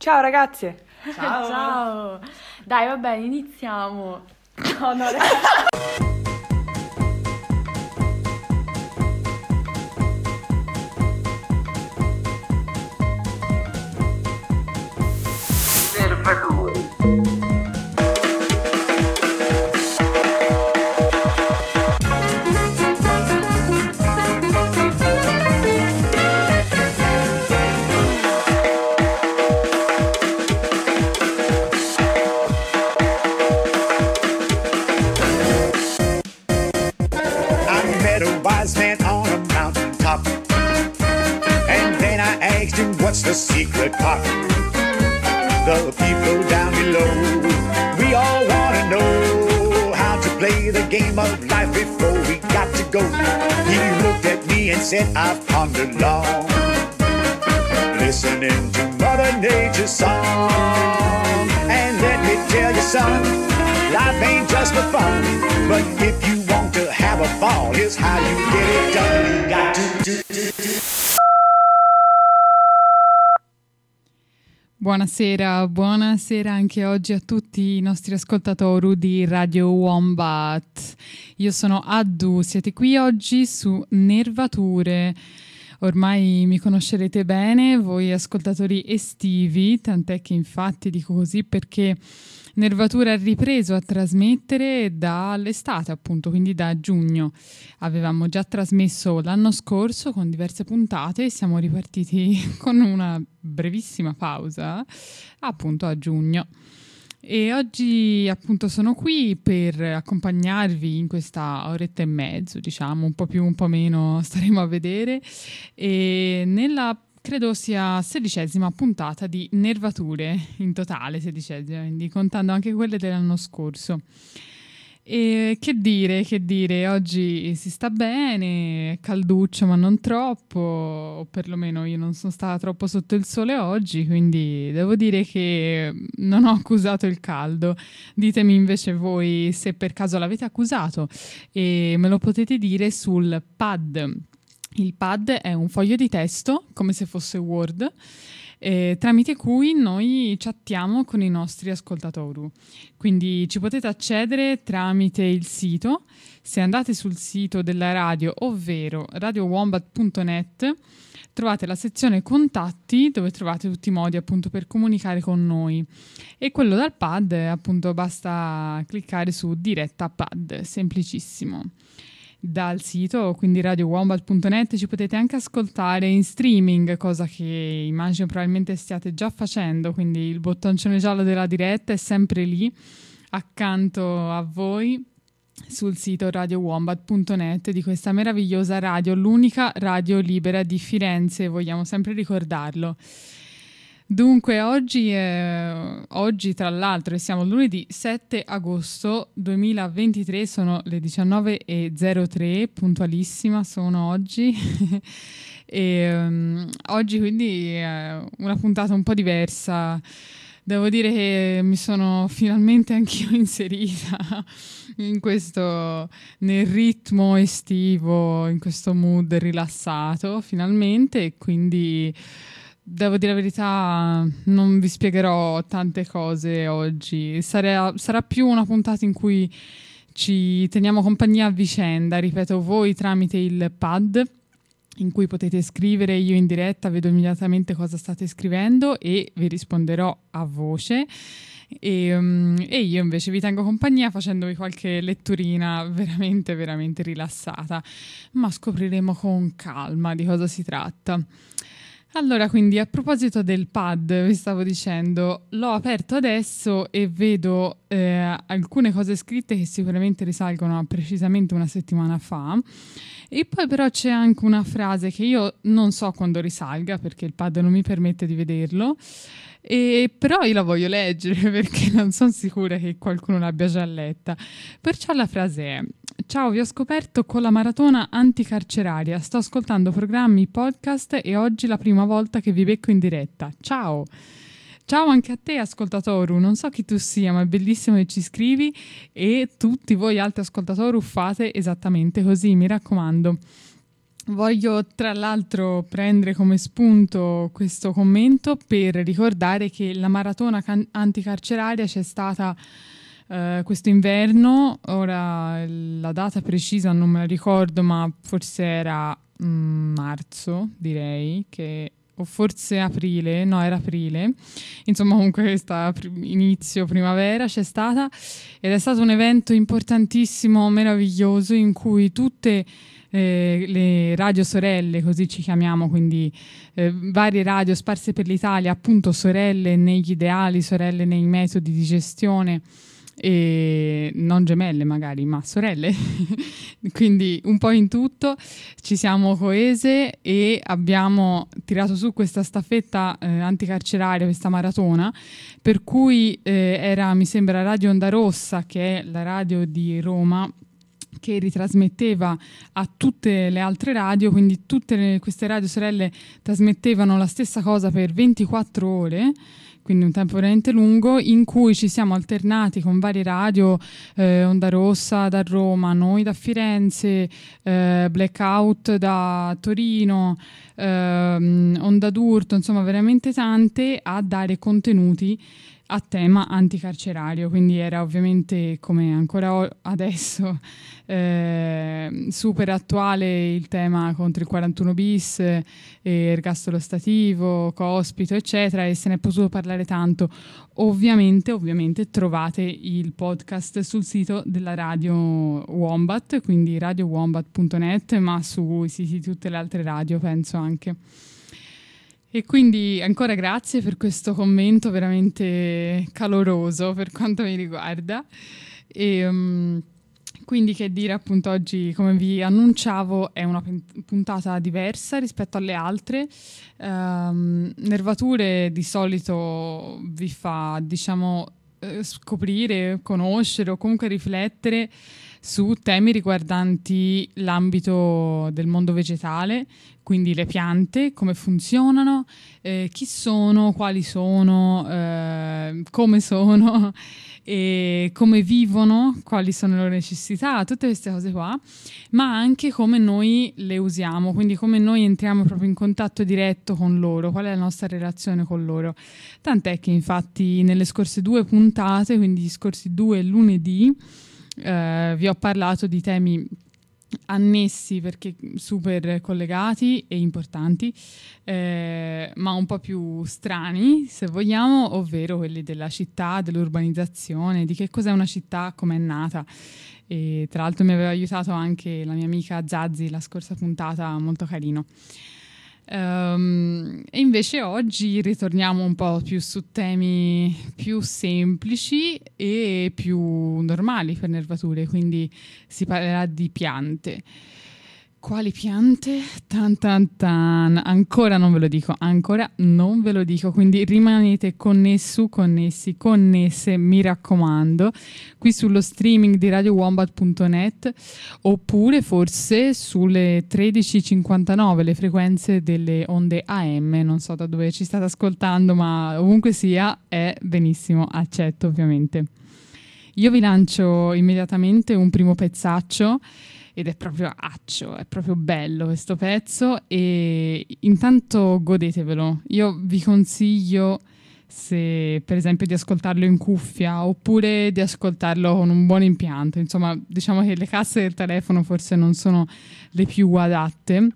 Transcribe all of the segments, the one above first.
Ciao ragazze! Ciao! Ciao! Dai, va bene, iniziamo. No, no, ragazzi. Buonasera, buonasera anche oggi a tutti i nostri ascoltatori di Radio Wombat. Io sono Addu, siete qui oggi su Nervature. Ormai mi conoscerete bene, voi ascoltatori estivi, tant'è che infatti dico così perché Nervature ha ripreso a trasmettere dall'estate, appunto, quindi da giugno. Avevamo già trasmesso l'anno scorso con diverse puntate siamo ripartiti con una brevissima pausa, appunto a giugno. E oggi appunto sono qui per accompagnarvi in questa oretta e mezzo, diciamo, un po' più, un po' meno, staremo a vedere. E nella credo sia sedicesima puntata di Nervature in totale, sedicesima, quindi contando anche quelle dell'anno scorso. E che dire, che dire, oggi si sta bene, calduccio ma non troppo, o perlomeno io non sono stata troppo sotto il sole oggi, quindi devo dire che non ho accusato il caldo. Ditemi invece voi se per caso l'avete accusato e me lo potete dire sul pad. Il pad è un foglio di testo, come se fosse Word, eh, tramite cui noi chattiamo con i nostri ascoltatori. Quindi ci potete accedere tramite il sito. Se andate sul sito della radio, ovvero radiowombat.net, trovate la sezione contatti dove trovate tutti i modi appunto per comunicare con noi. E quello dal pad, appunto, basta cliccare su diretta pad, semplicissimo dal sito, quindi radiowombat.net, ci potete anche ascoltare in streaming, cosa che immagino probabilmente stiate già facendo, quindi il bottoncino giallo della diretta è sempre lì accanto a voi sul sito radiowombat.net di questa meravigliosa radio, l'unica radio libera di Firenze, vogliamo sempre ricordarlo. Dunque, oggi, eh, oggi, tra l'altro, siamo lunedì 7 agosto 2023, sono le 19.03, puntualissima sono oggi. e, um, oggi quindi è una puntata un po' diversa. Devo dire che mi sono finalmente anch'io inserita in questo, nel ritmo estivo, in questo mood rilassato, finalmente, e quindi devo dire la verità, non vi spiegherò tante cose oggi. Sarà, sarà, più una puntata in cui ci teniamo compagnia a vicenda. Ripeto, voi tramite il pad in cui potete scrivere io in diretta, vedo immediatamente cosa state scrivendo e vi risponderò a voce. E, um, e, io invece vi tengo compagnia facendovi qualche letturina veramente, veramente rilassata, ma scopriremo con calma di cosa si tratta. Allora, quindi a proposito del pad, vi stavo dicendo, l'ho aperto adesso e vedo eh, alcune cose scritte che sicuramente risalgono a precisamente una settimana fa. E poi però c'è anche una frase che io non so quando risalga perché il pad non mi permette di vederlo. E però io la voglio leggere perché non sono sicura che qualcuno l'abbia già letta. Perciò la frase è: Ciao, vi ho scoperto con la maratona anticarceraria. Sto ascoltando programmi, podcast e oggi è la prima volta che vi becco in diretta. Ciao! Ciao anche a te, ascoltatoru. Non so chi tu sia, ma è bellissimo che ci scrivi e tutti voi altri ascoltatori fate esattamente così, mi raccomando. Voglio tra l'altro prendere come spunto questo commento per ricordare che la maratona can- anticarceraria c'è stata uh, questo inverno, ora la data precisa non me la ricordo, ma forse era mm, marzo, direi, che o forse aprile, no era aprile, insomma comunque questa inizio primavera c'è stata ed è stato un evento importantissimo, meraviglioso in cui tutte eh, le radio sorelle, così ci chiamiamo, quindi eh, varie radio sparse per l'Italia, appunto sorelle negli ideali, sorelle nei metodi di gestione e non gemelle magari, ma sorelle. Quindi un po' in tutto ci siamo coese e abbiamo tirato su questa staffetta eh, anticarceraria, questa maratona, per cui eh, era, mi sembra, Radio Onda Rossa, che è la radio di Roma, che ritrasmetteva a tutte le altre radio, quindi tutte le, queste radio sorelle trasmettevano la stessa cosa per 24 ore quindi un tempo veramente lungo, in cui ci siamo alternati con varie radio, eh, Onda Rossa da Roma, noi da Firenze, eh, Blackout da Torino, eh, Onda d'Urto, insomma veramente tante, a dare contenuti a tema anticarcerario, quindi era ovviamente come ancora adesso eh, super attuale il tema contro il 41 bis, eh, ergastolo stativo, cospito, eccetera, e se ne è potuto parlare tanto. Ovviamente, ovviamente trovate il podcast sul sito della radio Wombat, quindi radiowombat.net, ma sui siti di tutte le altre radio, penso anche. E quindi ancora grazie per questo commento veramente caloroso per quanto mi riguarda. E, um, quindi che dire appunto oggi, come vi annunciavo, è una puntata diversa rispetto alle altre. Um, Nervature di solito vi fa, diciamo, eh, scoprire, conoscere o comunque riflettere su temi riguardanti l'ambito del mondo vegetale, quindi le piante, come funzionano, eh, chi sono, quali sono, eh, come sono e come vivono, quali sono le loro necessità, tutte queste cose qua, ma anche come noi le usiamo, quindi come noi entriamo proprio in contatto diretto con loro, qual è la nostra relazione con loro. Tant'è che infatti nelle scorse due puntate, quindi gli scorsi due lunedì, eh, vi ho parlato di temi annessi perché super collegati e importanti, eh, ma un po' più strani, se vogliamo, ovvero quelli della città, dell'urbanizzazione, di che cos'è una città, come è nata. E tra l'altro mi aveva aiutato anche la mia amica Zazzi la scorsa puntata, molto carino. Um, e invece oggi ritorniamo un po' più su temi più semplici e più normali per nervature, quindi si parlerà di piante. Quali piante? Tan tan tan. Ancora non ve lo dico, ancora non ve lo dico, quindi rimanete connessi, connessi, connesse, mi raccomando, qui sullo streaming di radiowombat.net oppure forse sulle 13.59, le frequenze delle onde AM, non so da dove ci state ascoltando, ma ovunque sia è benissimo, accetto ovviamente. Io vi lancio immediatamente un primo pezzaccio ed è proprio accio, è proprio bello questo pezzo e intanto godetevelo. Io vi consiglio se per esempio di ascoltarlo in cuffia oppure di ascoltarlo con un buon impianto. Insomma, diciamo che le casse del telefono forse non sono le più adatte.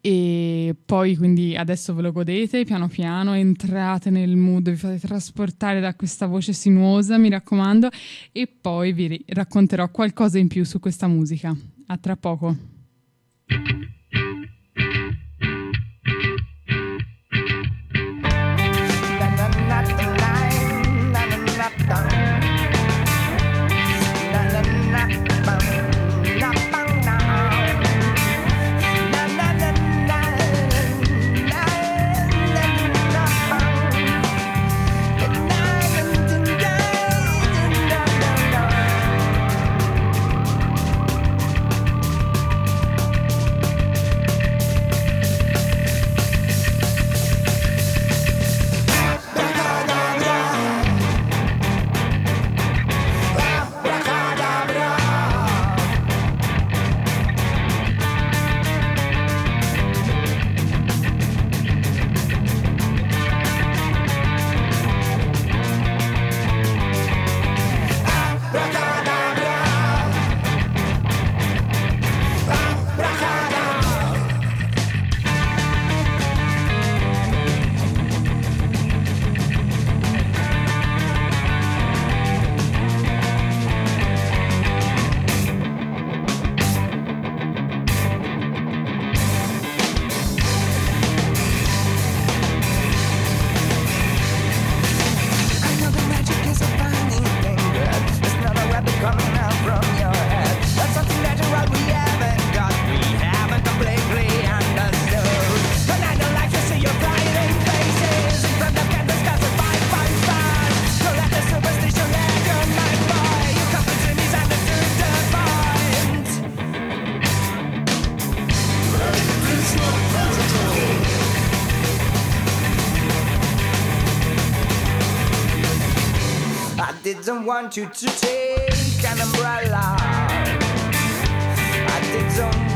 E poi quindi adesso ve lo godete piano piano, entrate nel mood, vi fate trasportare da questa voce sinuosa, mi raccomando, e poi vi racconterò qualcosa in più su questa musica. A tra poco. Want you to take an umbrella. I didn't want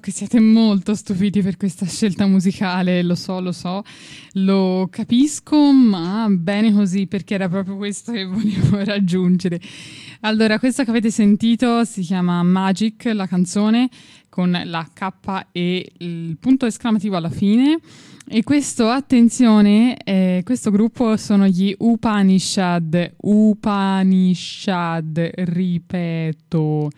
Che siete molto stupiti per questa scelta musicale, lo so, lo so, lo capisco, ma bene così perché era proprio questo che volevo raggiungere. Allora, questa che avete sentito si chiama Magic, la canzone, con la K e il punto esclamativo alla fine. E questo, attenzione, eh, questo gruppo sono gli Upanishad, Upanishad, ripeto.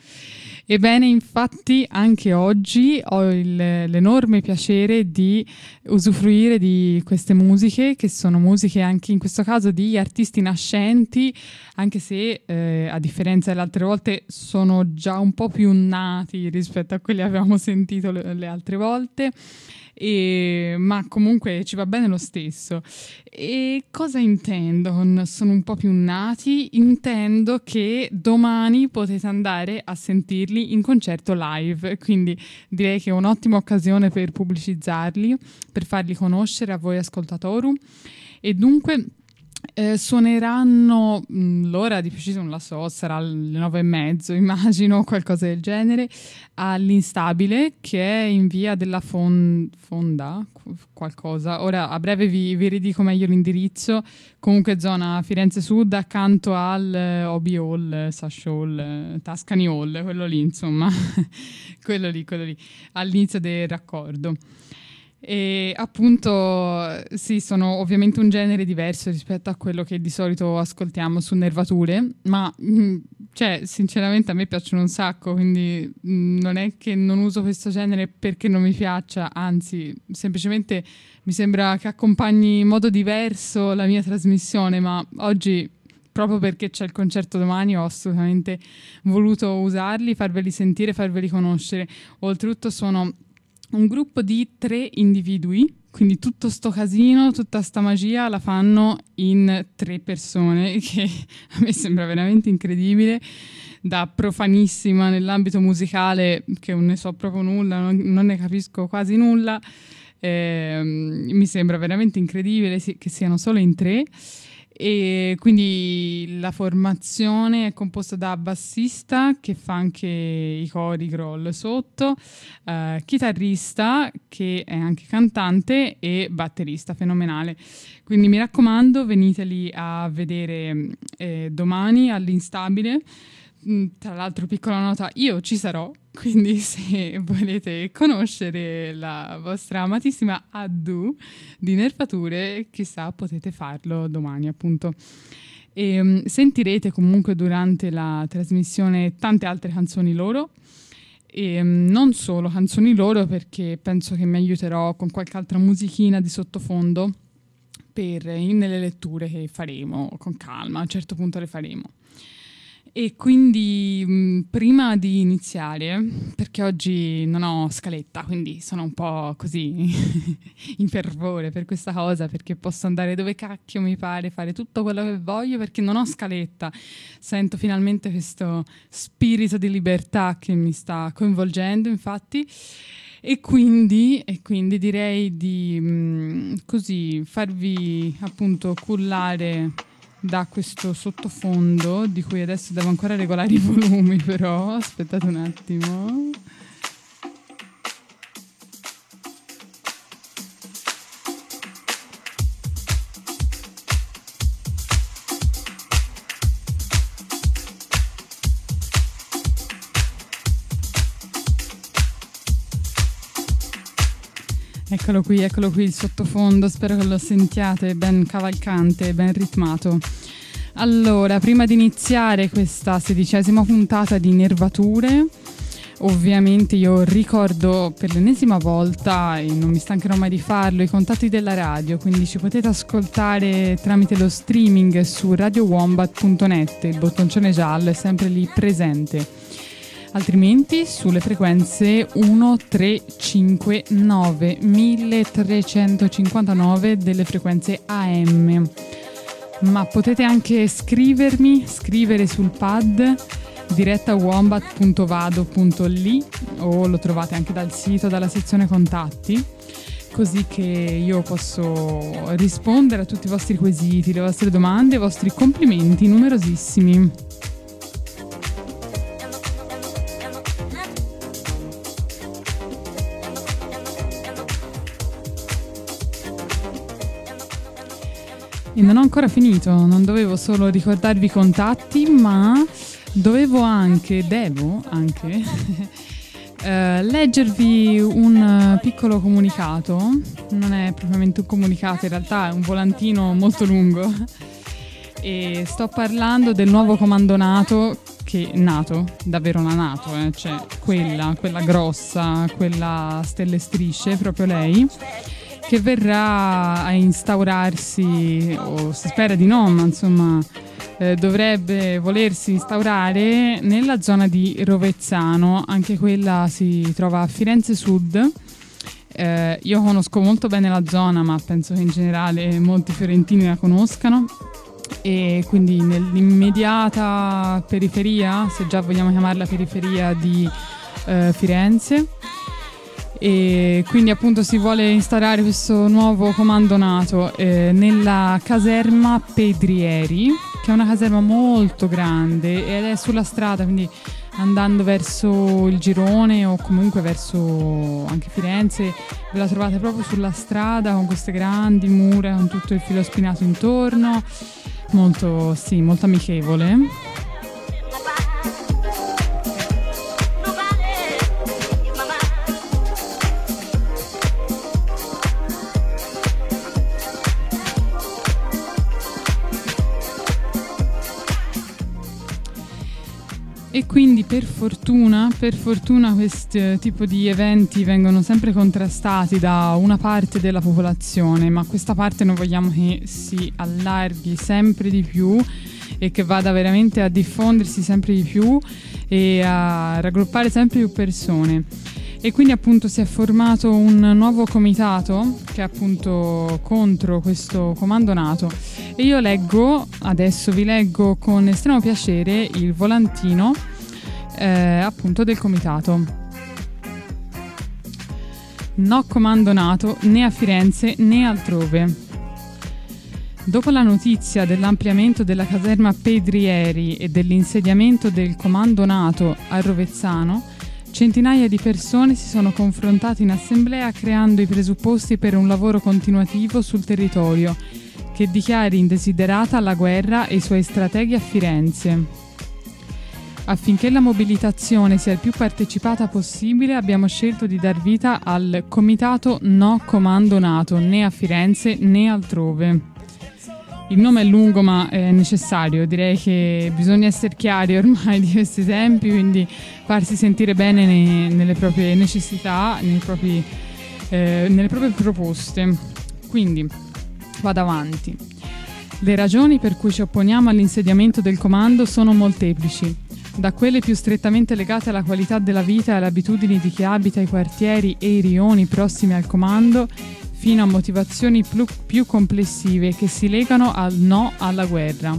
Ebbene, infatti, anche oggi ho il- l'enorme piacere di usufruire di queste musiche, che sono musiche anche in questo caso di artisti nascenti, anche se eh, a differenza delle altre volte sono già un po' più nati rispetto a quelli che avevamo sentito le, le altre volte. E- ma comunque ci va bene lo stesso. E cosa intendo sono un po' più nati? Intendo che domani potete andare a sentirli in concerto live, quindi direi che è un'ottima occasione per pubblicizzarli, per farli conoscere a voi ascoltatori. E dunque eh, suoneranno mh, l'ora di preciso non la so, sarà alle nove e mezzo, immagino, qualcosa del genere, all'Instabile che è in via della Fon- Fonda, qu- qualcosa. Ora a breve vi, vi ridico meglio l'indirizzo, comunque zona Firenze Sud accanto al eh, Obi Hall, Sash Hall, eh, Tuscany Hall, quello lì insomma, quello lì, quello lì, all'inizio del raccordo. E appunto sì, sono ovviamente un genere diverso rispetto a quello che di solito ascoltiamo su Nervature, ma mm, cioè, sinceramente a me piacciono un sacco, quindi mm, non è che non uso questo genere perché non mi piaccia, anzi, semplicemente mi sembra che accompagni in modo diverso la mia trasmissione, ma oggi proprio perché c'è il concerto domani ho assolutamente voluto usarli, farveli sentire, farveli conoscere. Oltretutto sono un gruppo di tre individui, quindi tutto sto casino, tutta sta magia la fanno in tre persone, che a me sembra veramente incredibile. Da profanissima nell'ambito musicale, che non ne so proprio nulla, non, non ne capisco quasi nulla, ehm, mi sembra veramente incredibile che siano solo in tre. E quindi la formazione è composta da bassista che fa anche i cori groll sotto, eh, chitarrista che è anche cantante e batterista fenomenale. Quindi mi raccomando, veniteli a vedere eh, domani all'Instabile. Mm, Tra l'altro, piccola nota, io ci sarò, quindi se volete conoscere la vostra amatissima Addu di Nervature, chissà, potete farlo domani, appunto. E, mm, sentirete comunque durante la trasmissione tante altre canzoni loro. E mm, non solo canzoni loro, perché penso che mi aiuterò con qualche altra musichina di sottofondo per, nelle letture che faremo con calma. A un certo punto le faremo. E quindi mh, prima di iniziare, perché oggi non ho scaletta, quindi sono un po' così in fervore per questa cosa, perché posso andare dove cacchio mi pare, fare tutto quello che voglio, perché non ho scaletta. Sento finalmente questo spirito di libertà che mi sta coinvolgendo, infatti. E quindi, e quindi direi di mh, così farvi appunto cullare da questo sottofondo di cui adesso devo ancora regolare i volumi però aspettate un attimo Eccolo qui, eccolo qui il sottofondo, spero che lo sentiate ben cavalcante, ben ritmato. Allora, prima di iniziare questa sedicesima puntata di Nervature, ovviamente io ricordo per l'ennesima volta, e non mi stancherò mai di farlo, i contatti della radio, quindi ci potete ascoltare tramite lo streaming su radiowombat.net, il bottoncone giallo è sempre lì presente altrimenti sulle frequenze 1359 1359 delle frequenze AM. Ma potete anche scrivermi, scrivere sul pad diretta wombat.vado.li o lo trovate anche dal sito, dalla sezione contatti così che io posso rispondere a tutti i vostri quesiti, le vostre domande, i vostri complimenti numerosissimi. E non ho ancora finito, non dovevo solo ricordarvi i contatti, ma dovevo anche, devo anche, eh, leggervi un piccolo comunicato. Non è propriamente un comunicato, in realtà è un volantino molto lungo. E sto parlando del nuovo comando NATO che NATO, davvero la NATO, eh, cioè quella, quella grossa, quella stelle strisce, proprio lei che verrà a instaurarsi, o si spera di no, ma insomma eh, dovrebbe volersi instaurare nella zona di Rovezzano, anche quella si trova a Firenze Sud. Eh, io conosco molto bene la zona, ma penso che in generale molti fiorentini la conoscano e quindi nell'immediata periferia, se già vogliamo chiamarla periferia di eh, Firenze e quindi appunto si vuole instaurare questo nuovo comando NATO eh, nella caserma Pedrieri che è una caserma molto grande ed è sulla strada quindi andando verso il Girone o comunque verso anche Firenze ve la trovate proprio sulla strada con queste grandi mura con tutto il filo spinato intorno. Molto sì molto amichevole E quindi per fortuna, per fortuna questo tipo di eventi vengono sempre contrastati da una parte della popolazione, ma questa parte noi vogliamo che si allarghi sempre di più e che vada veramente a diffondersi sempre di più e a raggruppare sempre più persone. E quindi appunto si è formato un nuovo comitato che è appunto contro questo comando NATO e io leggo, adesso vi leggo con estremo piacere il volantino eh, appunto del comitato. No comando NATO né a Firenze né altrove. Dopo la notizia dell'ampliamento della caserma Pedrieri e dell'insediamento del comando NATO a Rovezzano, centinaia di persone si sono confrontate in assemblea creando i presupposti per un lavoro continuativo sul territorio che dichiari indesiderata la guerra e i suoi strateghi a Firenze. Affinché la mobilitazione sia il più partecipata possibile, abbiamo scelto di dar vita al Comitato No Comando NATO, né a Firenze né altrove. Il nome è lungo ma è necessario, direi che bisogna essere chiari ormai di questi tempi, quindi farsi sentire bene nei, nelle proprie necessità, propri, eh, nelle proprie proposte. Quindi vado avanti. Le ragioni per cui ci opponiamo all'insediamento del comando sono molteplici, da quelle più strettamente legate alla qualità della vita e alle abitudini di chi abita i quartieri e i rioni prossimi al comando, fino a motivazioni più, complessive che si legano al no alla guerra.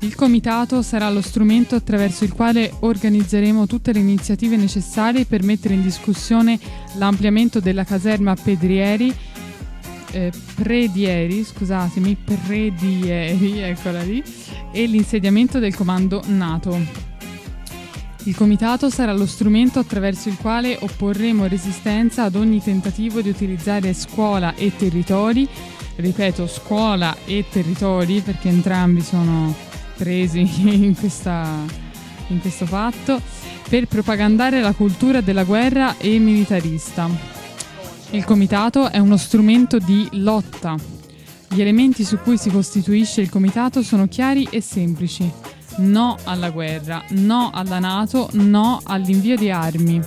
Il comitato sarà lo strumento attraverso il quale organizzeremo tutte le iniziative necessarie per mettere in discussione l'ampliamento della caserma Pedrieri, eh, Predieri, scusatemi, Predieri, eccola lì, e l'insediamento del comando NATO. Il comitato sarà lo strumento attraverso il quale opporremo resistenza ad ogni tentativo di utilizzare scuola e territori, ripeto scuola e territori perché entrambi sono presi in, questa, in questo fatto per propagandare la cultura della guerra e militarista. Il comitato è uno strumento di lotta. Gli elementi su cui si costituisce il comitato sono chiari e semplici. No alla guerra, no alla Nato, no all'invio di armi.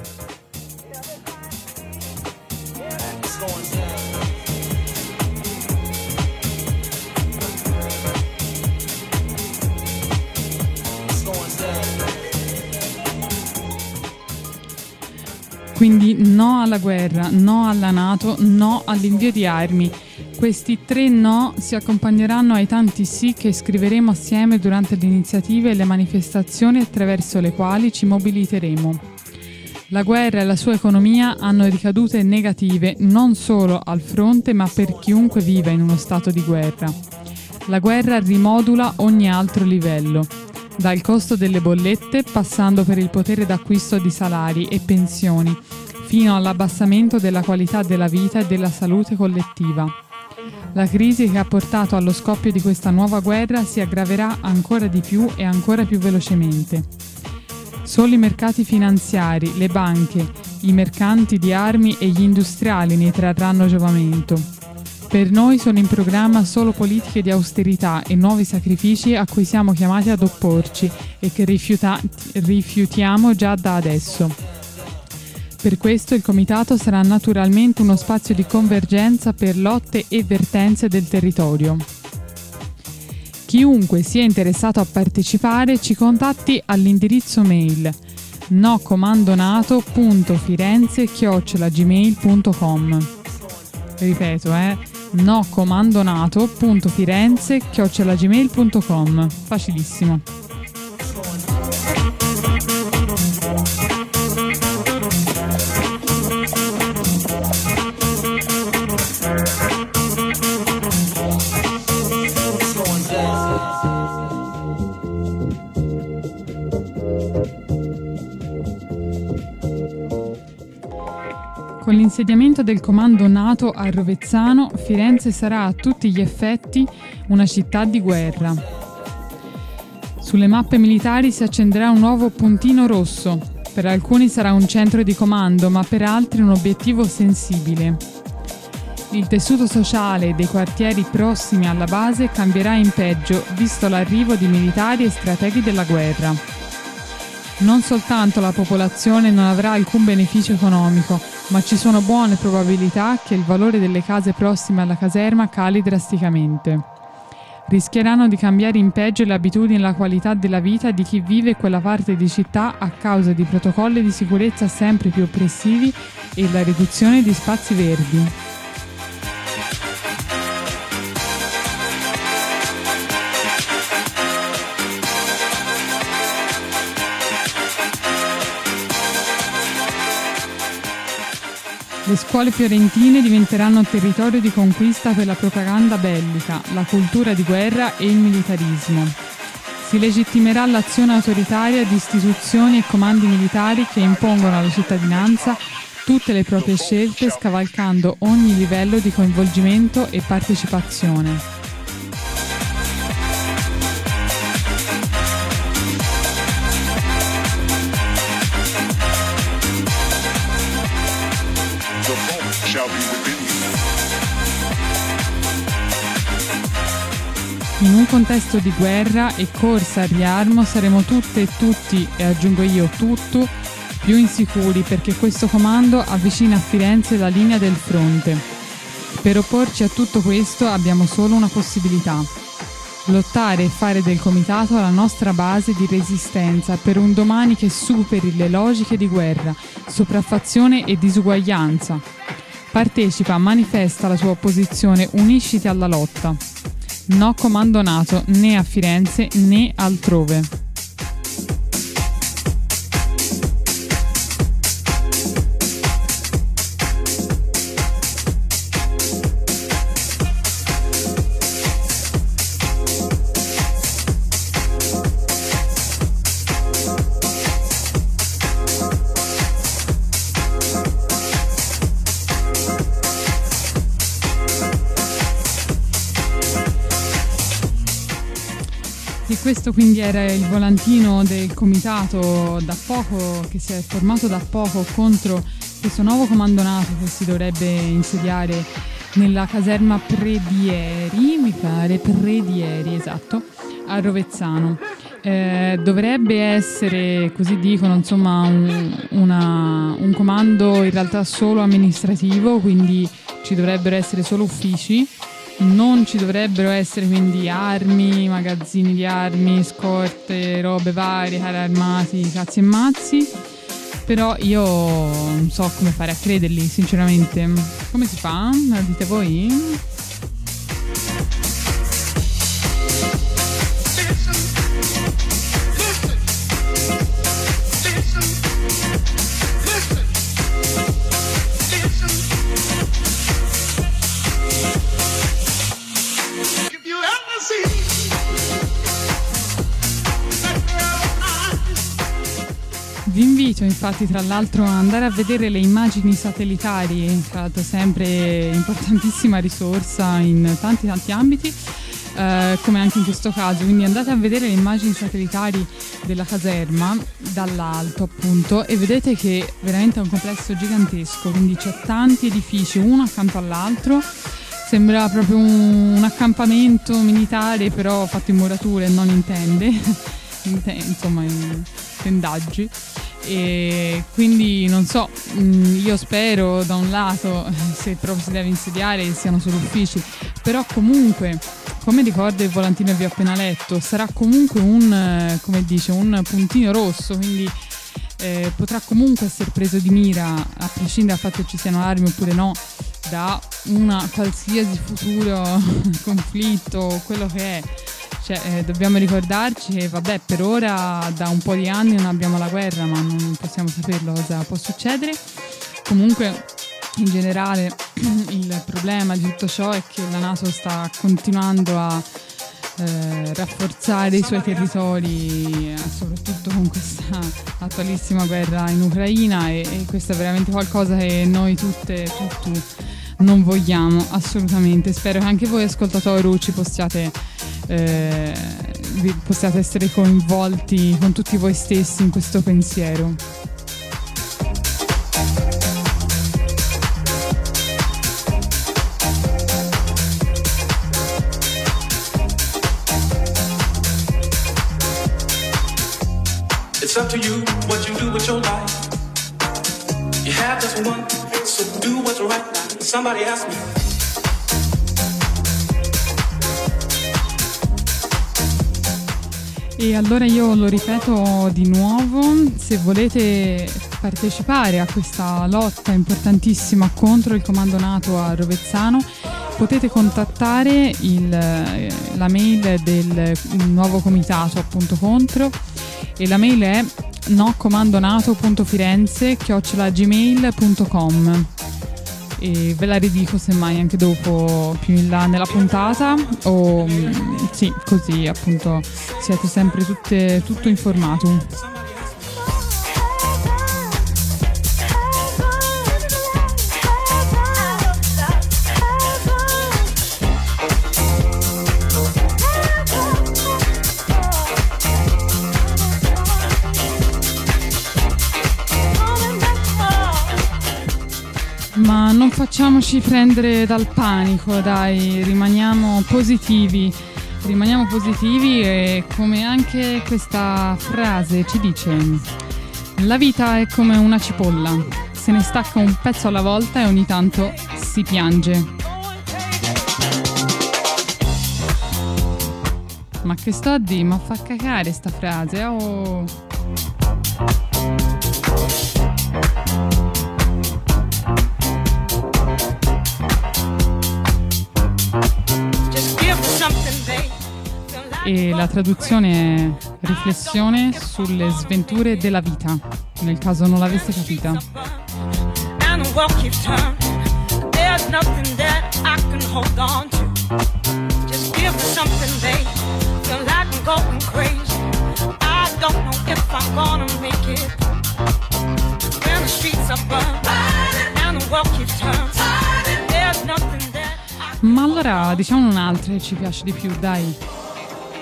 Quindi no alla guerra, no alla Nato, no all'invio di armi. Questi tre no si accompagneranno ai tanti sì che scriveremo assieme durante le iniziative e le manifestazioni attraverso le quali ci mobiliteremo. La guerra e la sua economia hanno ricadute negative non solo al fronte ma per chiunque viva in uno stato di guerra. La guerra rimodula ogni altro livello dal costo delle bollette passando per il potere d'acquisto di salari e pensioni, fino all'abbassamento della qualità della vita e della salute collettiva. La crisi che ha portato allo scoppio di questa nuova guerra si aggraverà ancora di più e ancora più velocemente. Solo i mercati finanziari, le banche, i mercanti di armi e gli industriali ne trarranno giovamento. Per noi sono in programma solo politiche di austerità e nuovi sacrifici a cui siamo chiamati ad opporci e che rifiuta- rifiutiamo già da adesso. Per questo il Comitato sarà naturalmente uno spazio di convergenza per lotte e vertenze del territorio. Chiunque sia interessato a partecipare ci contatti all'indirizzo mail nocomandonato.firenze-gmail.com Ripeto, eh, nocomandonato.firenze.gmail.com Facilissimo. Con l'insediamento del comando NATO a Rovezzano, Firenze sarà a tutti gli effetti una città di guerra. Sulle mappe militari si accenderà un nuovo puntino rosso. Per alcuni sarà un centro di comando, ma per altri un obiettivo sensibile. Il tessuto sociale dei quartieri prossimi alla base cambierà in peggio, visto l'arrivo di militari e strateghi della guerra. Non soltanto la popolazione non avrà alcun beneficio economico, ma ci sono buone probabilità che il valore delle case prossime alla caserma cali drasticamente. Rischieranno di cambiare in peggio le abitudini e la qualità della vita di chi vive quella parte di città a causa di protocolli di sicurezza sempre più oppressivi e la riduzione di spazi verdi. Le scuole fiorentine diventeranno territorio di conquista per la propaganda bellica, la cultura di guerra e il militarismo. Si legittimerà l'azione autoritaria di istituzioni e comandi militari che impongono alla cittadinanza tutte le proprie scelte scavalcando ogni livello di coinvolgimento e partecipazione. In un contesto di guerra e corsa al riarmo saremo tutte e tutti, e aggiungo io tutto, più insicuri perché questo comando avvicina a Firenze la linea del fronte. Per opporci a tutto questo abbiamo solo una possibilità, lottare e fare del comitato la nostra base di resistenza per un domani che superi le logiche di guerra, sopraffazione e disuguaglianza. Partecipa, manifesta la tua opposizione, unisciti alla lotta. No comando NATO né a Firenze né altrove. Questo quindi era il volantino del comitato da poco, che si è formato da poco contro questo nuovo comando NATO che si dovrebbe insediare nella caserma Predieri, mi pare, Predieri, esatto, a Rovezzano. Eh, dovrebbe essere, così dicono, insomma, un, una, un comando in realtà solo amministrativo, quindi ci dovrebbero essere solo uffici non ci dovrebbero essere quindi armi, magazzini di armi, scorte, robe varie, carri armati, cazzi e mazzi. Però io non so come fare a crederli, sinceramente. Come si fa? Dite voi? Infatti tra l'altro andare a vedere le immagini satellitari, tra l'altro sempre importantissima risorsa in tanti tanti ambiti, eh, come anche in questo caso, quindi andate a vedere le immagini satellitari della caserma dall'alto appunto e vedete che veramente è un complesso gigantesco, quindi c'è tanti edifici uno accanto all'altro, sembra proprio un, un accampamento militare però fatto in murature non in tende, in te, insomma in tendaggi e quindi non so, mm, io spero da un lato, se proprio si deve insediare, siano solo uffici, però comunque, come ricorda il volantino che vi ho appena letto, sarà comunque un, eh, come dice, un puntino rosso, quindi eh, potrà comunque essere preso di mira, a prescindere dal fatto che ci siano armi oppure no, da una qualsiasi futuro conflitto, quello che è cioè, eh, dobbiamo ricordarci che, vabbè, per ora da un po' di anni non abbiamo la guerra, ma non possiamo saperlo cosa può succedere. Comunque, in generale, il problema di tutto ciò è che la Nato sta continuando a eh, rafforzare i suoi territori, eh, soprattutto con questa attualissima guerra in Ucraina e, e questo è veramente qualcosa che noi tutte, tutti non vogliamo assolutamente. Spero che anche voi ascoltatori ci possiate, eh, possiate essere coinvolti con tutti voi stessi in questo pensiero. It's up to you what you do with your life. You have just one, so do what's right now. Somebody ask me. E allora io lo ripeto di nuovo, se volete partecipare a questa lotta importantissima contro il comando NATO a Rovezzano, potete contattare il, la mail del nuovo comitato appunto contro e la mail è nocomandonato.firenze.gmail.com e ve la ridico semmai anche dopo più in là nella puntata. O mm, sì così appunto siete sempre tutte, tutto informato non facciamoci prendere dal panico, dai, rimaniamo positivi. Rimaniamo positivi e come anche questa frase ci dice, la vita è come una cipolla, se ne stacca un pezzo alla volta e ogni tanto si piange. Ma che sto a di? Ma fa cacare sta frase, oh! E la traduzione è riflessione sulle sventure della vita, nel caso non l'avesse capita. Ma allora diciamo un'altra che ci piace di più, dai.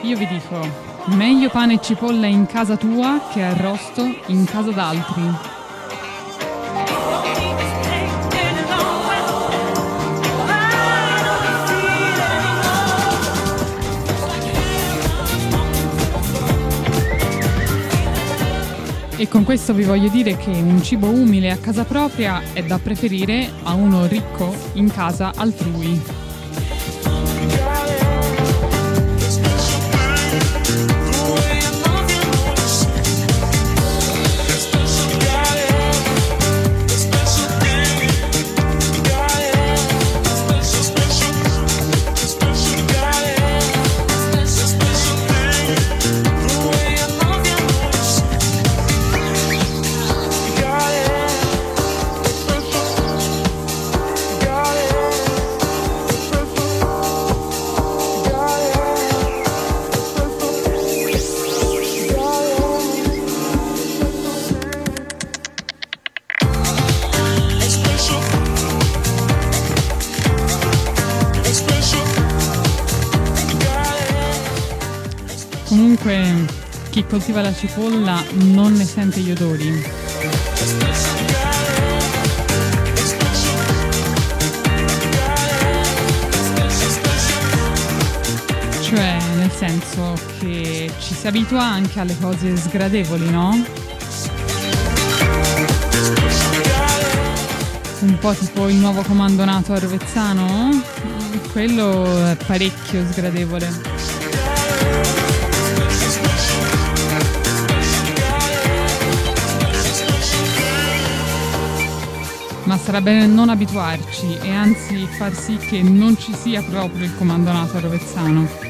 Io vi dico, meglio pane e cipolla in casa tua che arrosto in casa d'altri. E con questo vi voglio dire che un cibo umile a casa propria è da preferire a uno ricco in casa altrui. Coltiva la cipolla non ne sente gli odori. Cioè, nel senso che ci si abitua anche alle cose sgradevoli, no? Un po' tipo il nuovo comando nato a Rovezzano? Quello è parecchio sgradevole. Ma sarà bene non abituarci e anzi far sì che non ci sia proprio il comando nato a Rovezzano.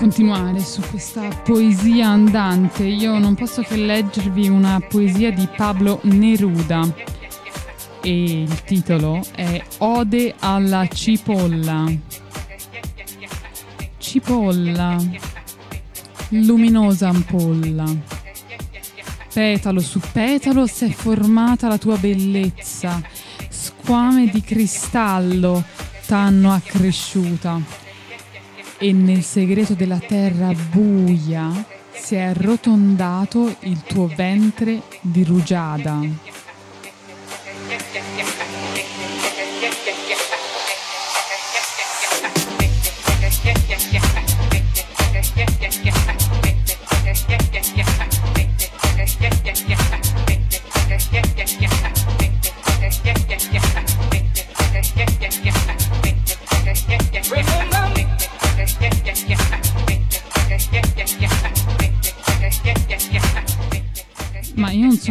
Continuare su questa poesia andante, io non posso che leggervi una poesia di Pablo Neruda. E il titolo è Ode alla cipolla. Cipolla, luminosa ampolla. Petalo su petalo s'è formata la tua bellezza. Squame di cristallo t'hanno accresciuta e nel segreto della terra buia si è arrotondato il tuo ventre di rugiada.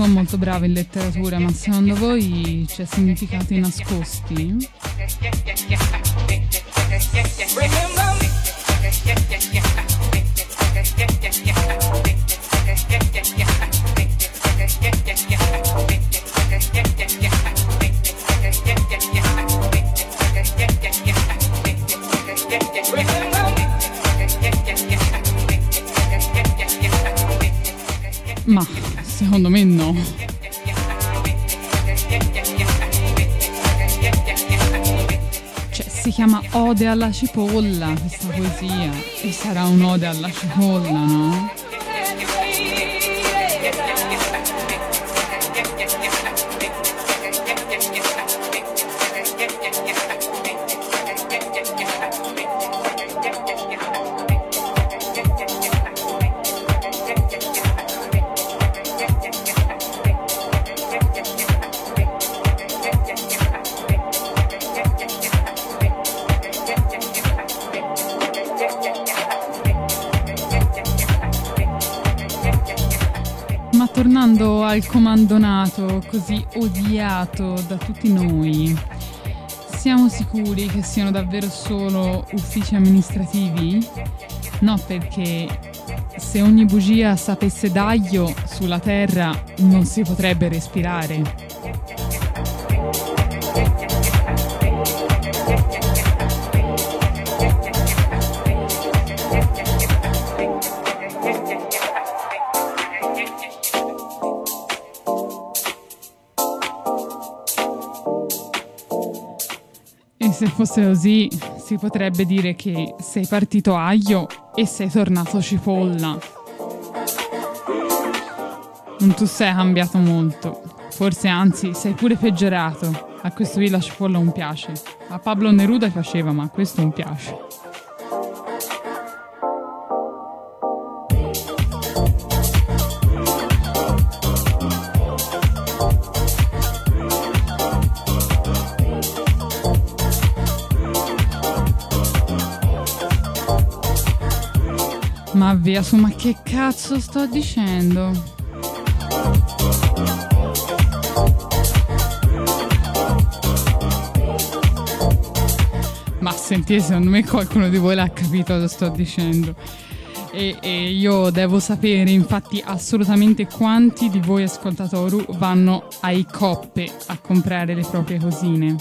Sono molto brava in letteratura, ma secondo voi c'è significati nascosti? Ma secondo me Ode alla cipolla questa poesia. E sarà un'ode alla cipolla, no? NATO, così odiato da tutti noi, siamo sicuri che siano davvero solo uffici amministrativi? No, perché se ogni bugia sapesse d'aglio sulla Terra non si potrebbe respirare. Fosse così, si potrebbe dire che sei partito aglio e sei tornato cipolla. Non tu sei cambiato molto, forse anzi sei pure peggiorato. A questo qui la cipolla non piace. A Pablo Neruda faceva, ma a questo non piace. Ma via su, ma che cazzo sto dicendo? Ma sentite, secondo me qualcuno di voi l'ha capito cosa sto dicendo. E, e io devo sapere, infatti, assolutamente quanti di voi ascoltatori vanno ai coppe a comprare le proprie cosine.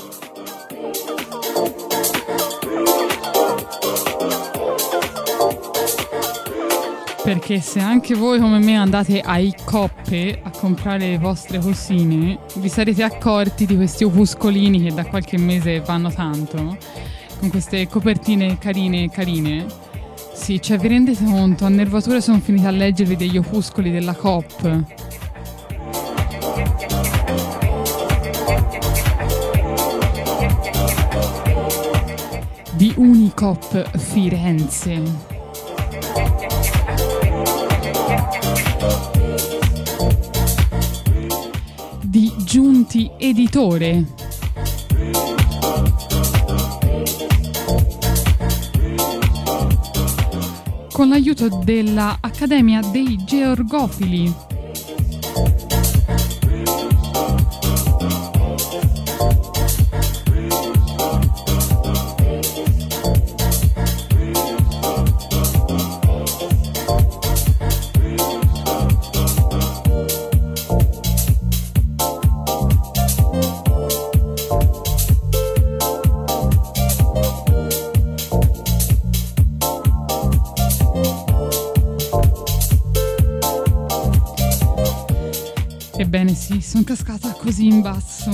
Perché se anche voi come me andate ai coppe a comprare le vostre cosine, vi sarete accorti di questi opuscolini che da qualche mese vanno tanto, con queste copertine carine carine. Sì, cioè vi rendete conto, a nervature sono finita a leggervi degli opuscoli della COP. Di Unicop Firenze. Editore. Con l'aiuto della Accademia dei Georgofili. Sono cascata così in basso.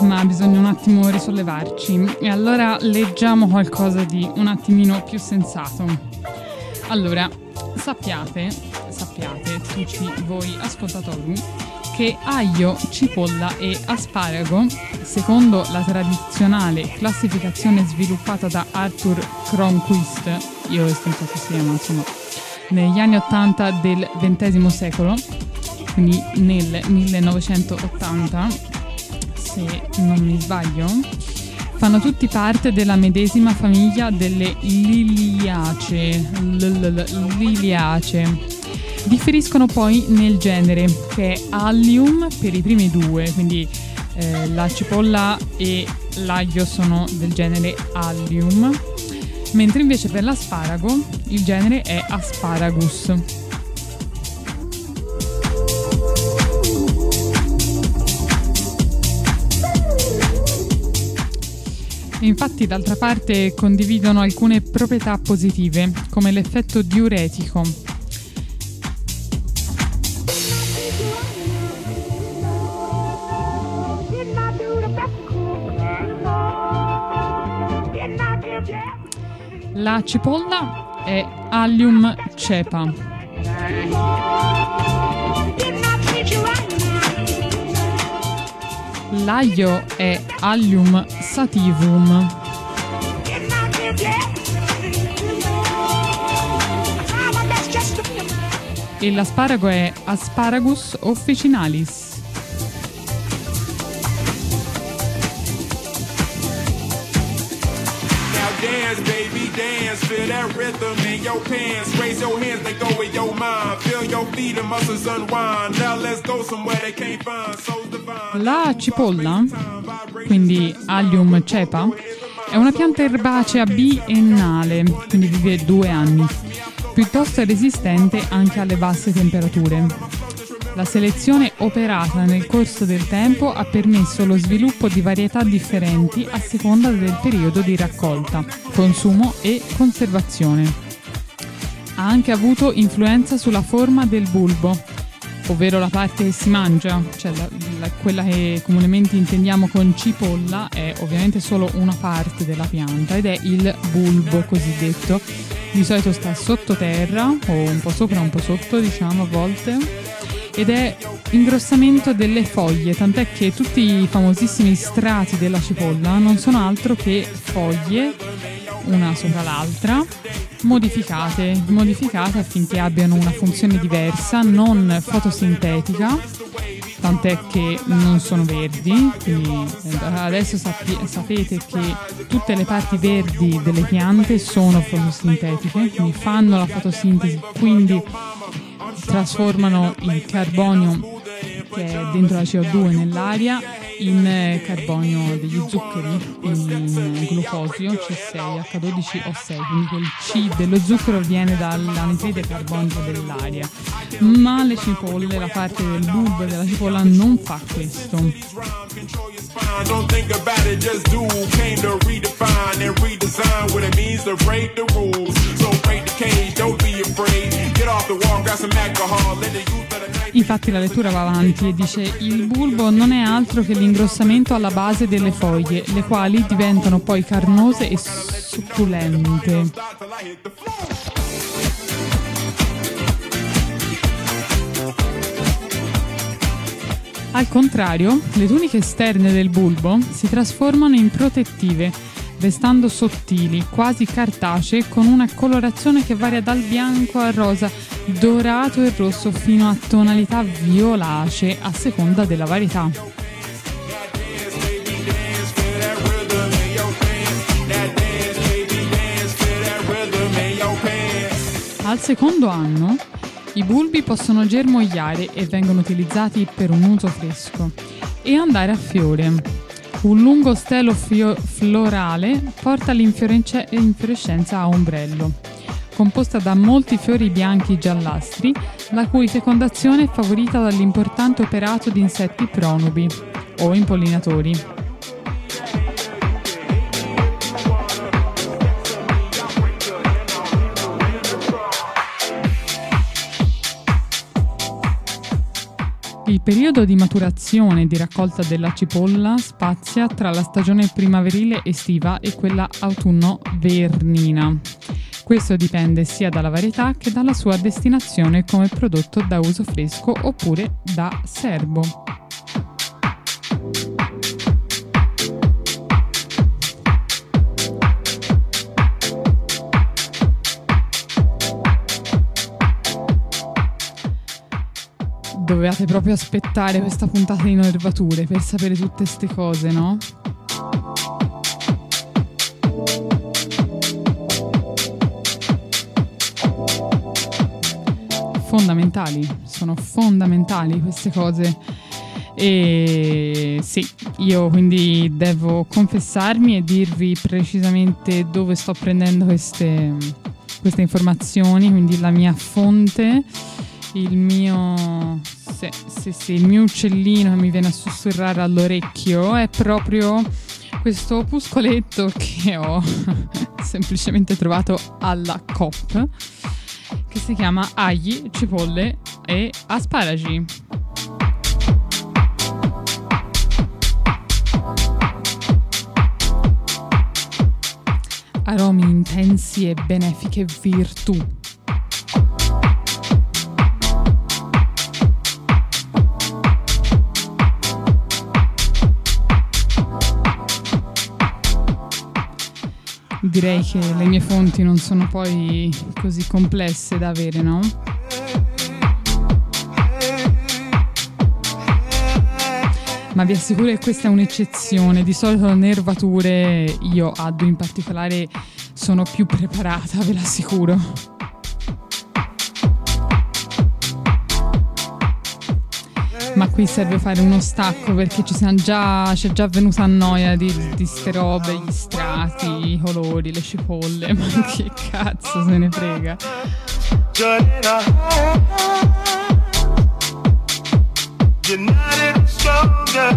Ma bisogna un attimo risollevarci e allora leggiamo qualcosa di un attimino più sensato. Allora, sappiate, tutti voi ascoltatori che aglio, cipolla e asparago, secondo la tradizionale classificazione sviluppata da Arthur Cronquist, io ho scritto che si chiama insomma, negli anni 80 del XX secolo, quindi nel 1980, se non mi sbaglio, fanno tutti parte della medesima famiglia delle Liliacee. Liliacee. Differiscono poi nel genere, che è Allium per i primi due, quindi eh, la cipolla e l'aglio sono del genere Allium, mentre invece per l'asparago il genere è Asparagus. Infatti, d'altra parte, condividono alcune proprietà positive, come l'effetto diuretico. La cipolla è Allium cepa. L'aglio è Allium sativum. E l'asparago è Asparagus officinalis. Your pants. Raise your hands, they go in your mind. Feel your feet and muscles unwind. Now let's go somewhere they can't find. So divine. La cipolla, quindi Allium cepa, è una pianta erbacea biennale, quindi vive due anni, piuttosto resistente anche alle basse temperature. La selezione operata nel corso del tempo ha permesso lo sviluppo di varietà differenti a seconda del periodo di raccolta, consumo e conservazione. Ha anche avuto influenza sulla forma del bulbo, ovvero la parte che si mangia, cioè la- la- quella che comunemente intendiamo con cipolla è ovviamente solo una parte della pianta ed è il bulbo cosiddetto. Di solito sta sottoterra o un po' sopra, un po' sotto, diciamo a volte. Ed è ingrossamento delle foglie, tant'è che tutti i famosissimi strati della cipolla non sono altro che foglie una sopra l'altra, modificate, modificate affinché abbiano una funzione diversa, non fotosintetica, tant'è che non sono verdi, quindi eh, adesso sappi- sapete che tutte le parti verdi delle piante sono fotosintetiche, quindi fanno la fotosintesi, quindi trasformano il carbonio che è dentro la CO2 nell'aria in eh, carbonio degli zuccheri, in glucosio C6H12O6, quindi quel C dello zucchero viene dall'anidride carbonica dell'aria. Ma le cipolle, la parte del bulbo della cipolla non fa questo. Infatti la lettura va avanti e dice il bulbo non è altro che l'ingrossamento alla base delle foglie, le quali diventano poi carnose e succulente. Al contrario, le tuniche esterne del bulbo si trasformano in protettive, restando sottili, quasi cartacee, con una colorazione che varia dal bianco al rosa, dorato e rosso fino a tonalità violacee a seconda della varietà. Al secondo anno i bulbi possono germogliare e vengono utilizzati per un uso fresco e andare a fiore. Un lungo stelo fio- florale porta l'infiorescenza a ombrello, composta da molti fiori bianchi giallastri, la cui fecondazione è favorita dall'importante operato di insetti pronubi o impollinatori. Periodo di maturazione e di raccolta della cipolla spazia tra la stagione primaverile estiva e quella autunno-vernina. Questo dipende sia dalla varietà che dalla sua destinazione come prodotto da uso fresco oppure da serbo. Dovevate proprio aspettare questa puntata di nervature per sapere tutte queste cose, no? Fondamentali, sono fondamentali queste cose. E sì, io quindi devo confessarmi e dirvi precisamente dove sto prendendo queste, queste informazioni, quindi la mia fonte il mio se, se- se il mio uccellino mi viene a sussurrare all'orecchio è proprio questo opuscoletto che ho semplicemente trovato alla COP che si chiama Agli, cipolle e asparagi. aromi intensi e benefiche virtù. Direi che le mie fonti non sono poi così complesse da avere, no? ma vi assicuro che questa è un'eccezione. Di solito le nervature, io Addo in particolare, sono più preparata, ve l'assicuro. Ma qui serve fare uno stacco perché ci siamo già, c'è già venuta a noia di, di ste robe, gli strati, i colori, le cipolle, ma che cazzo se ne frega. United stronger,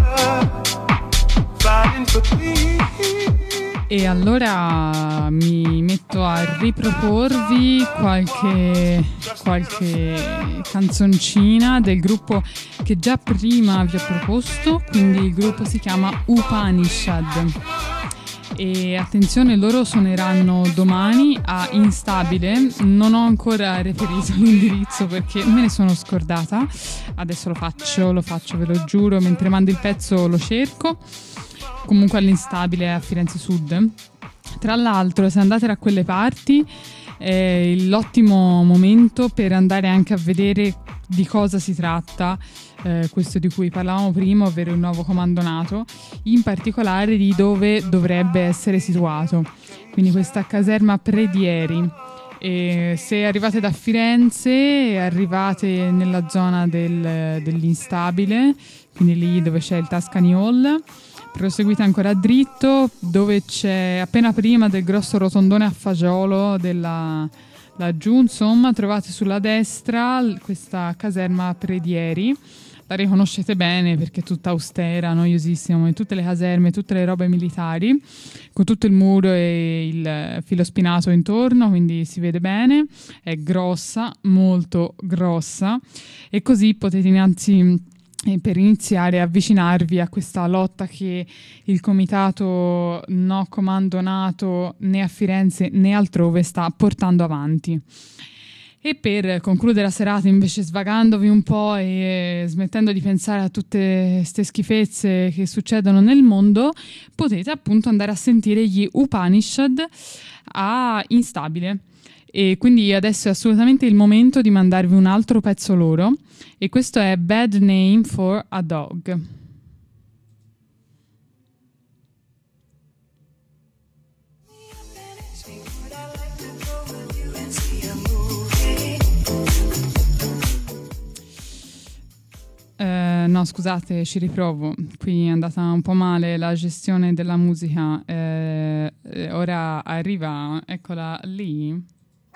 fighting for peace. E allora mi metto a riproporvi qualche, qualche canzoncina del gruppo che già prima vi ho proposto, quindi il gruppo si chiama Upanishad. E attenzione loro suoneranno domani a Instabile. Non ho ancora reperito l'indirizzo perché me ne sono scordata. Adesso lo faccio lo faccio ve lo giuro. Mentre mando il pezzo lo cerco comunque all'Instabile a Firenze Sud tra l'altro se andate da quelle parti è l'ottimo momento per andare anche a vedere di cosa si tratta eh, questo di cui parlavamo prima, ovvero il nuovo comando NATO, in particolare di dove dovrebbe essere situato. Quindi questa caserma Predieri. E se arrivate da Firenze, arrivate nella zona del, dell'instabile, quindi lì dove c'è il Tuscany Hall, proseguite ancora dritto, dove c'è appena prima del grosso rotondone a fagiolo della, laggiù, insomma, trovate sulla destra questa caserma Predieri. La riconoscete bene perché è tutta austera, noiosissima, come tutte le caserme, tutte le robe militari, con tutto il muro e il filo spinato intorno, quindi si vede bene, è grossa, molto grossa. E così potete innanzi per iniziare a avvicinarvi a questa lotta che il comitato No Comando NATO né a Firenze né altrove sta portando avanti. E per concludere la serata, invece, svagandovi un po' e smettendo di pensare a tutte queste schifezze che succedono nel mondo, potete appunto andare a sentire gli Upanishad a Instabile. E quindi adesso è assolutamente il momento di mandarvi un altro pezzo loro. E questo è Bad Name for a Dog. Eh, no, scusate, ci riprovo. Qui è andata un po' male la gestione della musica. Eh, eh ora arriva, eccola lì.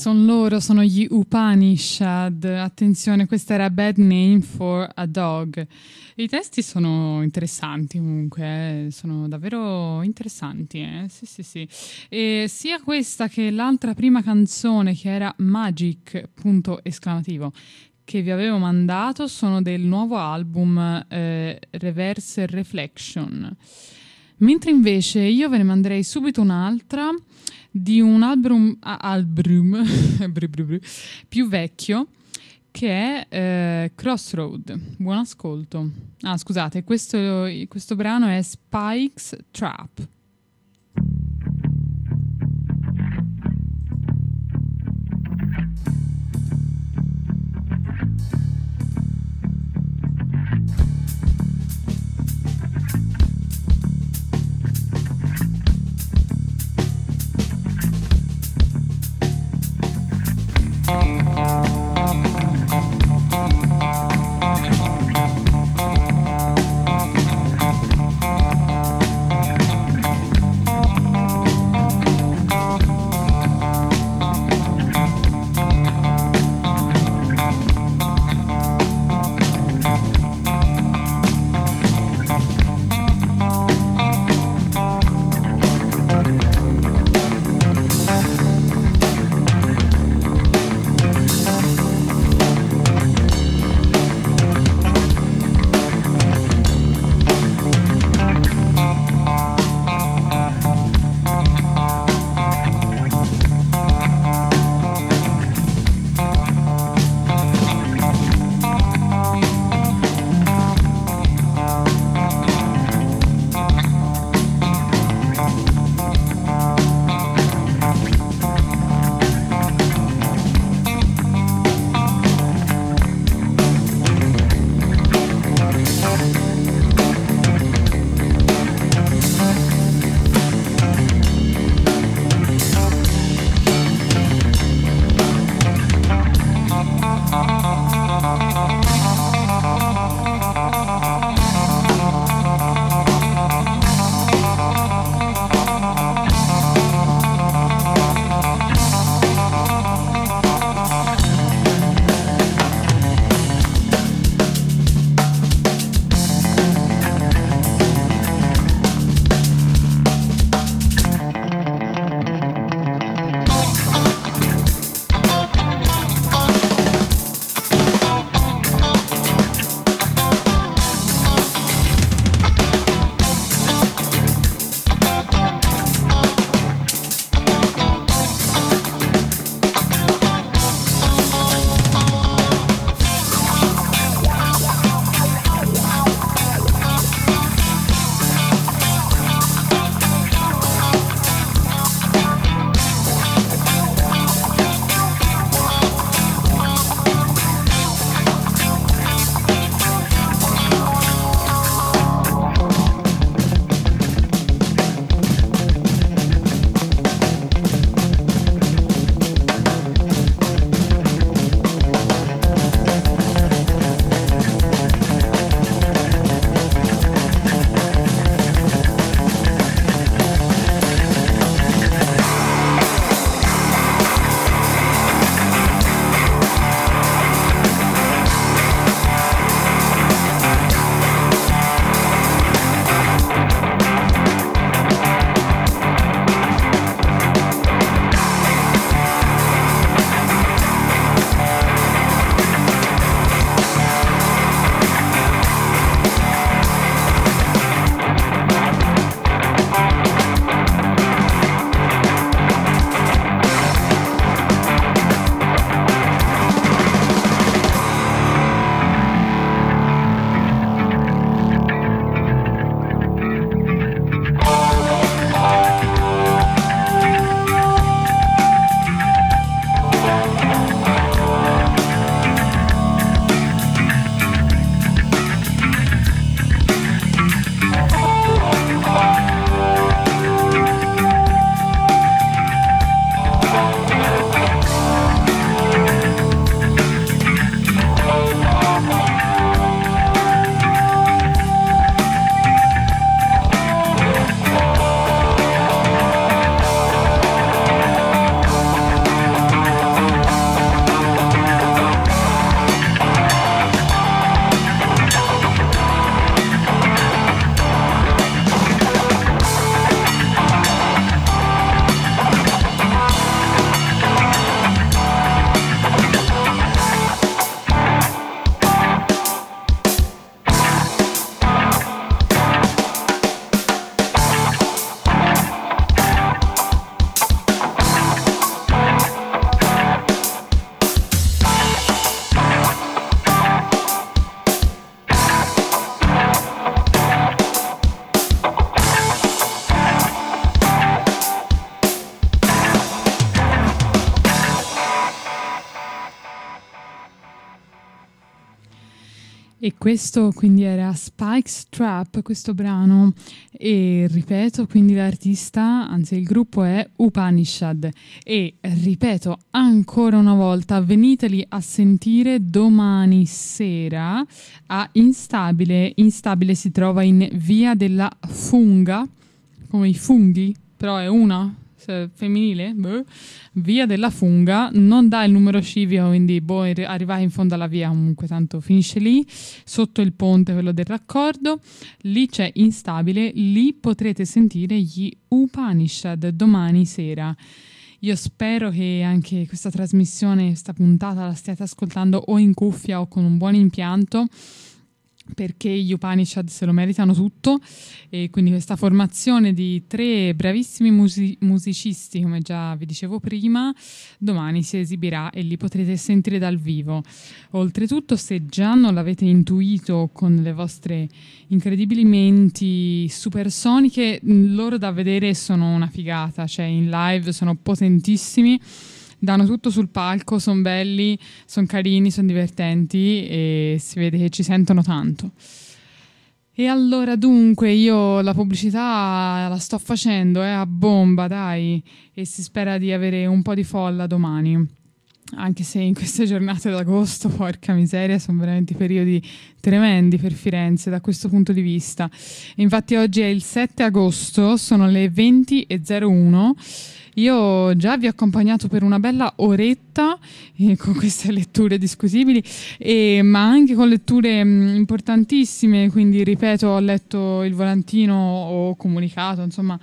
sono loro, sono gli Upanishad. Attenzione, questa era Bad Name for a Dog. I testi sono interessanti comunque, eh, sono davvero interessanti. Eh? Sì, sì, sì. E sia questa che l'altra prima canzone che era Magic, punto esclamativo, che vi avevo mandato sono del nuovo album eh, Reverse Reflection. Mentre invece io ve ne manderei subito un'altra di un album, album più vecchio che è eh, Crossroad. Buon ascolto. Ah, scusate, questo, questo brano è Spike's Trap. Questo quindi era Spike's Trap, questo brano. E ripeto, quindi l'artista, anzi il gruppo è Upanishad. E ripeto ancora una volta, veniteli a sentire domani sera a Instabile. Instabile si trova in via della Funga, come i funghi, però è una femminile, boh, via della funga, non dà il numero civico, quindi boh, arrivare in fondo alla via comunque, tanto finisce lì, sotto il ponte, quello del raccordo, lì c'è instabile, lì potrete sentire gli Upanishad domani sera. Io spero che anche questa trasmissione, questa puntata la stiate ascoltando o in cuffia o con un buon impianto perché gli Upanishad se lo meritano tutto e quindi questa formazione di tre bravissimi musi- musicisti, come già vi dicevo prima, domani si esibirà e li potrete sentire dal vivo. Oltretutto, se già non l'avete intuito con le vostre incredibili menti supersoniche, loro da vedere sono una figata, cioè in live sono potentissimi danno tutto sul palco, sono belli, sono carini, sono divertenti e si vede che ci sentono tanto. E allora dunque io la pubblicità la sto facendo eh, a bomba, dai, e si spera di avere un po' di folla domani. Anche se in queste giornate d'agosto, porca miseria, sono veramente periodi tremendi per Firenze da questo punto di vista. Infatti oggi è il 7 agosto, sono le 20.01 io già vi ho accompagnato per una bella oretta eh, con queste letture discutibili, eh, ma anche con letture mh, mm, importantissime, quindi ripeto, ho letto il volantino o comunicato, insomma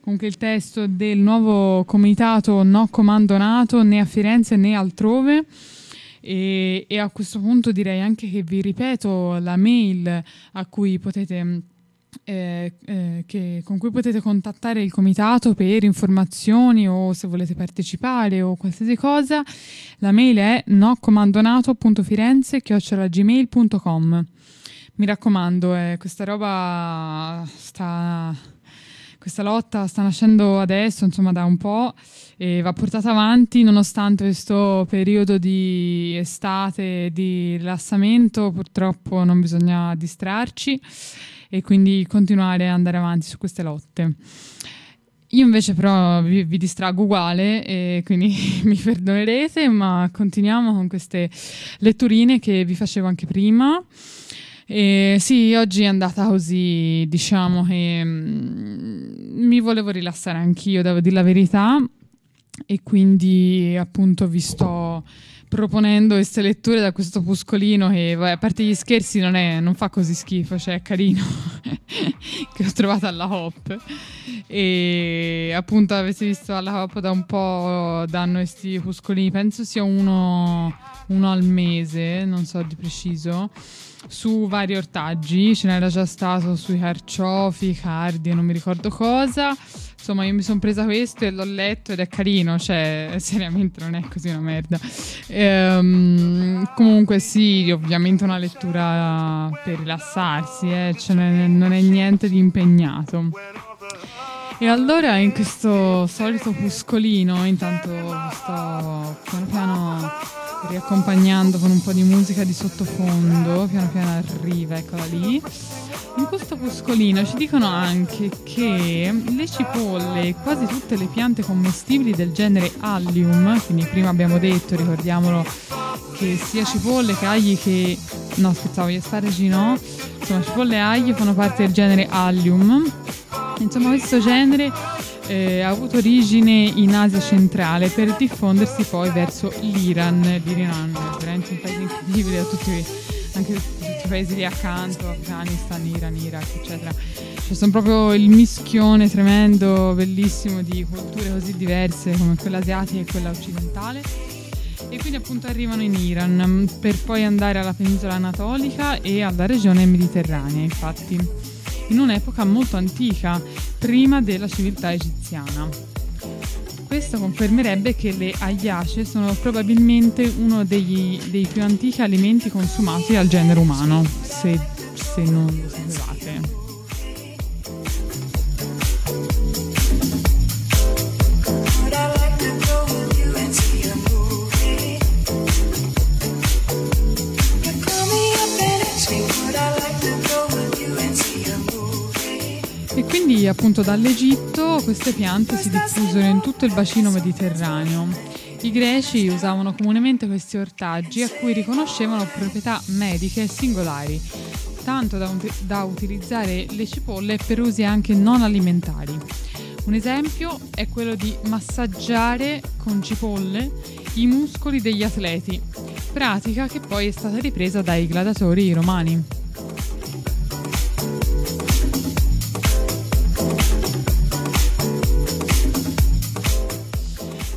comunque il testo del nuovo comitato No Comando Nato né a Firenze né altrove. E, e, a questo punto direi anche che vi ripeto la mail a cui potete mm, eh, eh, che, con cui potete contattare il comitato per informazioni o se volete partecipare o qualsiasi cosa. La mail è nocomandonato.firenze.gmail.com Mi raccomando, eh, questa roba sta... Questa lotta sta nascendo adesso, insomma, da un po' e va portata avanti nonostante questo periodo di estate, di rilassamento. Purtroppo non bisogna distrarci e quindi continuare ad andare avanti su queste lotte. Io invece però vi, vi distrago uguale e quindi mi perdonerete, ma continuiamo con queste letturine che vi facevo anche prima. E sì, oggi è andata così, diciamo che mm, mi volevo rilassare anch'io, devo dire la verità, e quindi appunto vi sto proponendo queste letture da questo puscolino che a parte gli scherzi non, è, non fa così schifo, cioè è carino che ho trovato alla Hop. E appunto avete visto alla Hop da un po' danno questi puscolini, penso sia uno, uno al mese, non so di preciso su vari ortaggi, ce n'era già stato sui carciofi, cardi, non mi ricordo cosa Insomma, io mi sono presa questo e l'ho letto ed è carino, cioè, seriamente non è così una merda. Ehm, comunque sì, ovviamente una lettura per rilassarsi, eh, cioè non, è, niente di impegnato. E allora in questo solito puscolino, intanto sto piano piano riaccompagnando con un po' di musica di sottofondo, piano piano arriva, eccola lì. In questo puscolino ci dicono anche che le cipolle e quasi tutte le piante commestibili del genere Allium, quindi prima abbiamo detto, ricordiamolo, che sia cipolle che agli che... no scherzavo, gli asparagi no, insomma cipolle e agli fanno parte del genere Allium. Insomma questo genere eh, ha avuto origine in Asia centrale per diffondersi poi verso l'Iran. L'Iran è veramente un paese incredibile da tutti, anche tutti i paesi lì accanto, Afghanistan, Iran, Iraq, eccetera. Cioè, sono proprio il mischione tremendo, bellissimo di culture così diverse come quella asiatica e quella occidentale. E quindi appunto arrivano in Iran per poi andare alla penisola anatolica e alla regione mediterranea, infatti in un'epoca molto antica, prima della civiltà egiziana. Questo confermerebbe che le agliace sono probabilmente uno degli, dei più antichi alimenti consumati dal genere umano, se, se non lo sapevate. Appunto dall'Egitto queste piante si diffusero in tutto il bacino mediterraneo. I greci usavano comunemente questi ortaggi a cui riconoscevano proprietà mediche singolari, tanto da, da utilizzare le cipolle per usi anche non alimentari. Un esempio è quello di massaggiare con cipolle i muscoli degli atleti, pratica che poi è stata ripresa dai gladiatori romani.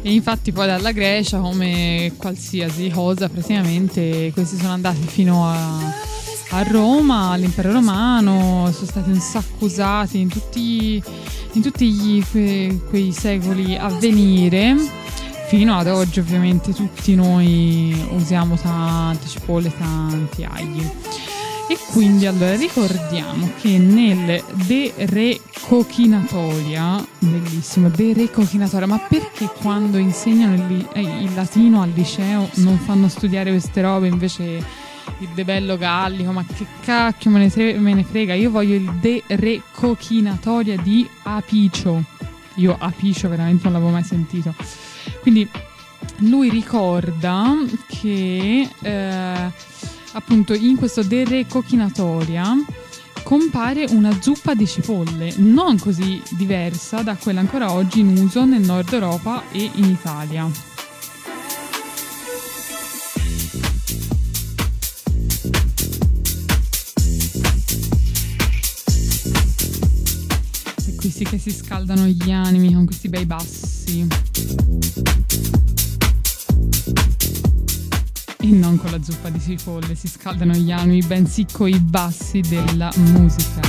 E infatti poi dalla Grecia, come qualsiasi cosa, praticamente questi sono andati fino a, a Roma, all'impero romano, sono stati un sacco usati in tutti, in tutti gli, que, quei secoli a venire. Fino ad oggi ovviamente tutti noi usiamo tante cipolle, tanti agli. E quindi allora ricordiamo che nel De Re Cochinatoria, bellissimo, De Re Cochinatoria, ma perché quando insegnano il, eh, il, latino al liceo non fanno studiare queste robe invece il De Bello Gallico? Ma che cacchio me ne, tre, me ne frega, io voglio il De Re Cochinatoria di Apicio. Io Apicio veramente non l'avevo mai sentito. Quindi lui ricorda che... Eh, appunto in questo De Re Cochinatoria compare una zuppa di cipolle, non così diversa da quella ancora oggi in uso nel nord Europa e in Italia. E qui sì che si scaldano gli animi con questi bei bassi. E non con la zuppa di cipolle si scaldano gli animi, bensì coi bassi della musica.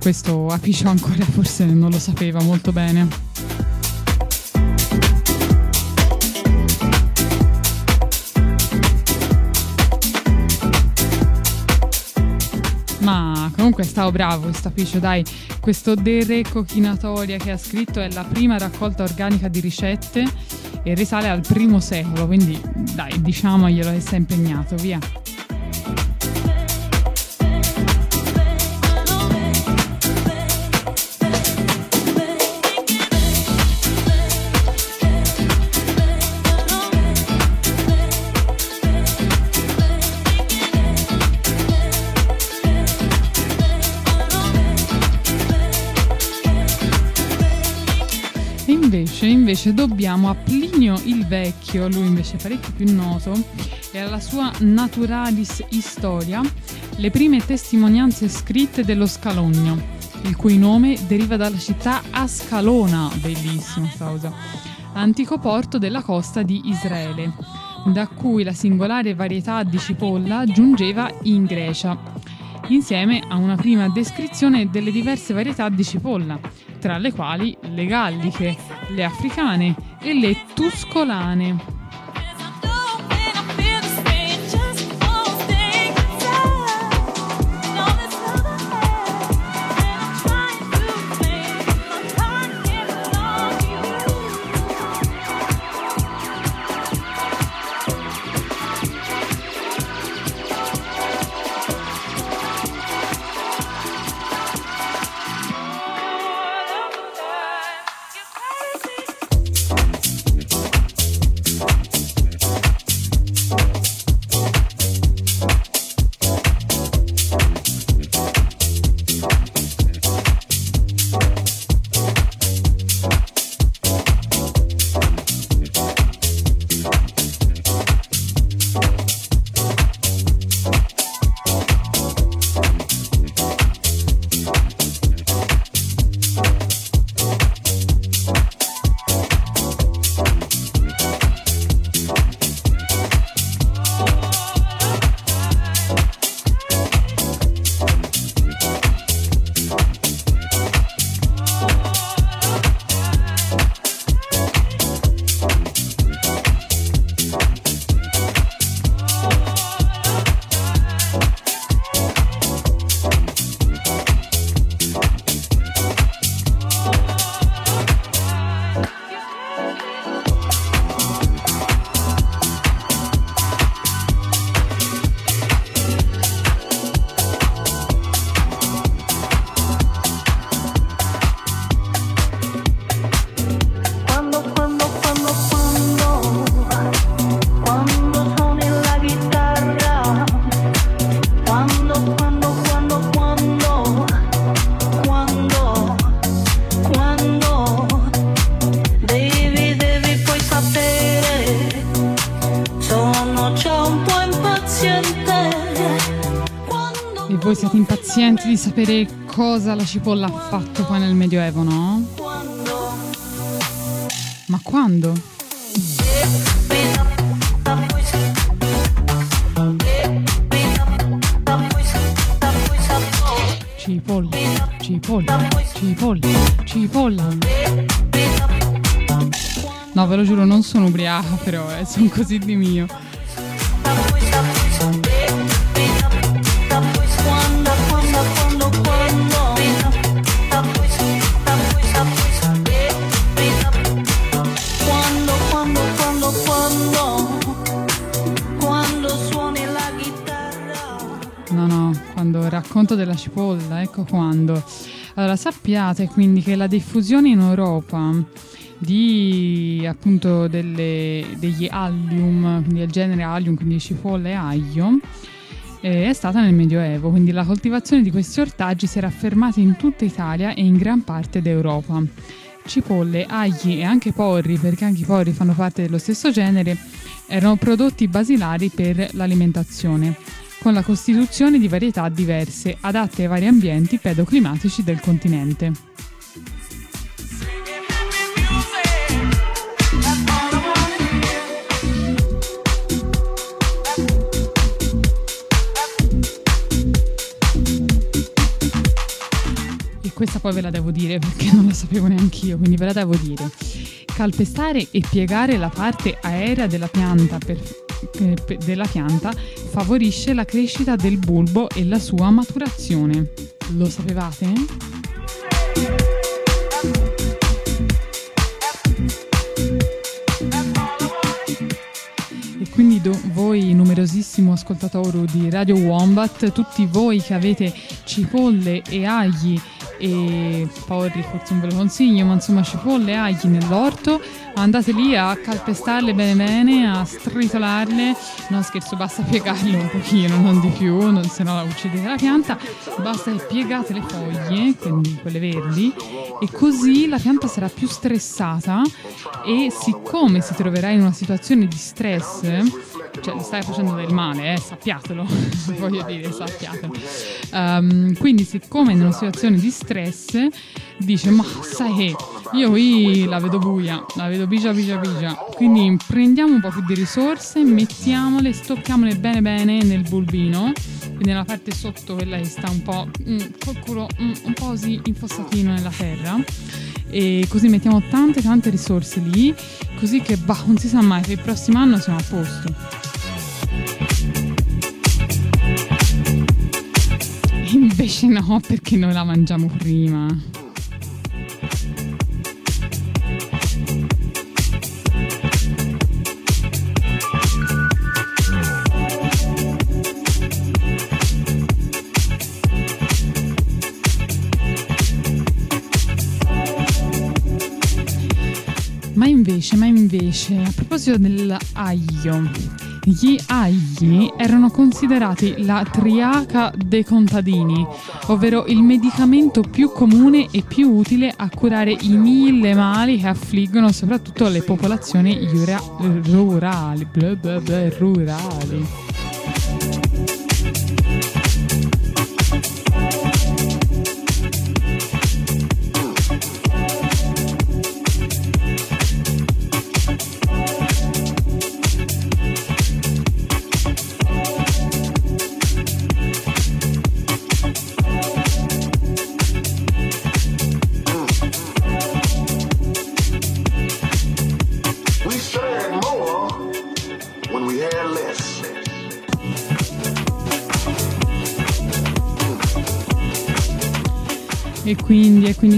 Questo Apicio ancora forse non lo sapeva molto bene. Ma comunque stavo bravo questo Apicio, dai. Questo De Re Cochinatoria che ha scritto è la prima raccolta organica di ricette e risale al primo secolo, quindi dai, diciamoglielo che si è impegnato, via. Invece, dobbiamo a Plinio il Vecchio, lui invece parecchio più noto, e alla sua Naturalis Historia, le prime testimonianze scritte dello Scalogno, il cui nome deriva dalla città Ascalona, bellissima cosa, antico porto della costa di Israele, da cui la singolare varietà di cipolla giungeva in Grecia, insieme a una prima descrizione delle diverse varietà di cipolla tra le quali le galliche, le africane e le tuscolane. Sapere cosa la cipolla ha fatto poi nel Medioevo, no? Ma quando? Cipolla, cipolla, cipolla, cipolla. No, ve lo giuro, non sono ubriaca, però eh, sono così di mio. Della cipolla, ecco quando. Allora, sappiate quindi che la diffusione in Europa di appunto delle- degli allium, quindi del genere allium, quindi cipolla e aglio, eh, è stata nel Medioevo, quindi la coltivazione di questi ortaggi si era affermata in tutta Italia e in gran parte d'Europa. Cipolle, agli e anche porri, perché anche i porri fanno parte dello stesso genere, erano prodotti basilari per l'alimentazione, con la costituzione di varietà diverse, adatte ai vari ambienti pedoclimatici del continente. E questa poi ve la devo dire perché non la sapevo neanche io, quindi ve la devo dire. Calpestare e piegare la parte aerea della pianta, per- pe- della pianta favorisce la crescita del bulbo e la sua maturazione. Lo sapevate? E quindi do- voi, numerosissimo ascoltatore di Radio Wombat, tutti voi che avete cipolle e agli e porri, forse non ve lo consiglio, ma insomma cipolle e agli nell'orto, andate lì a calpestarle bene bene, a stritolarle, no scherzo, basta piegarle un pochino, non di più, non, se no uccidete la pianta, basta che piegate le foglie, quindi quelle verdi, e così la pianta sarà più stressata e siccome si troverà in una situazione di stress, cioè le stai facendo del male, eh, sappiatelo, voglio dire, sappiatelo. Ehm, quindi siccome in una situazione di stress dice ma sai che io qui la vedo buia, la vedo bigia bigia bigia, quindi prendiamo un po' più di risorse, mettiamole, stocchiamole bene bene nel bulbino, quindi nella parte sotto quella che sta un po' mm, col culo mm, un po' così infossatino nella terra. E così mettiamo tante tante risorse lì così che bah, non si sa mai per il prossimo anno siamo a posto invece no perché noi la mangiamo prima. Ma invece, ma invece, a proposito dell'aglio, gli agli erano considerati la triaca dei contadini, ovvero il medicamento più comune e più utile a curare i mille mali che affliggono soprattutto le popolazioni rurali. bla bla bla, rurali.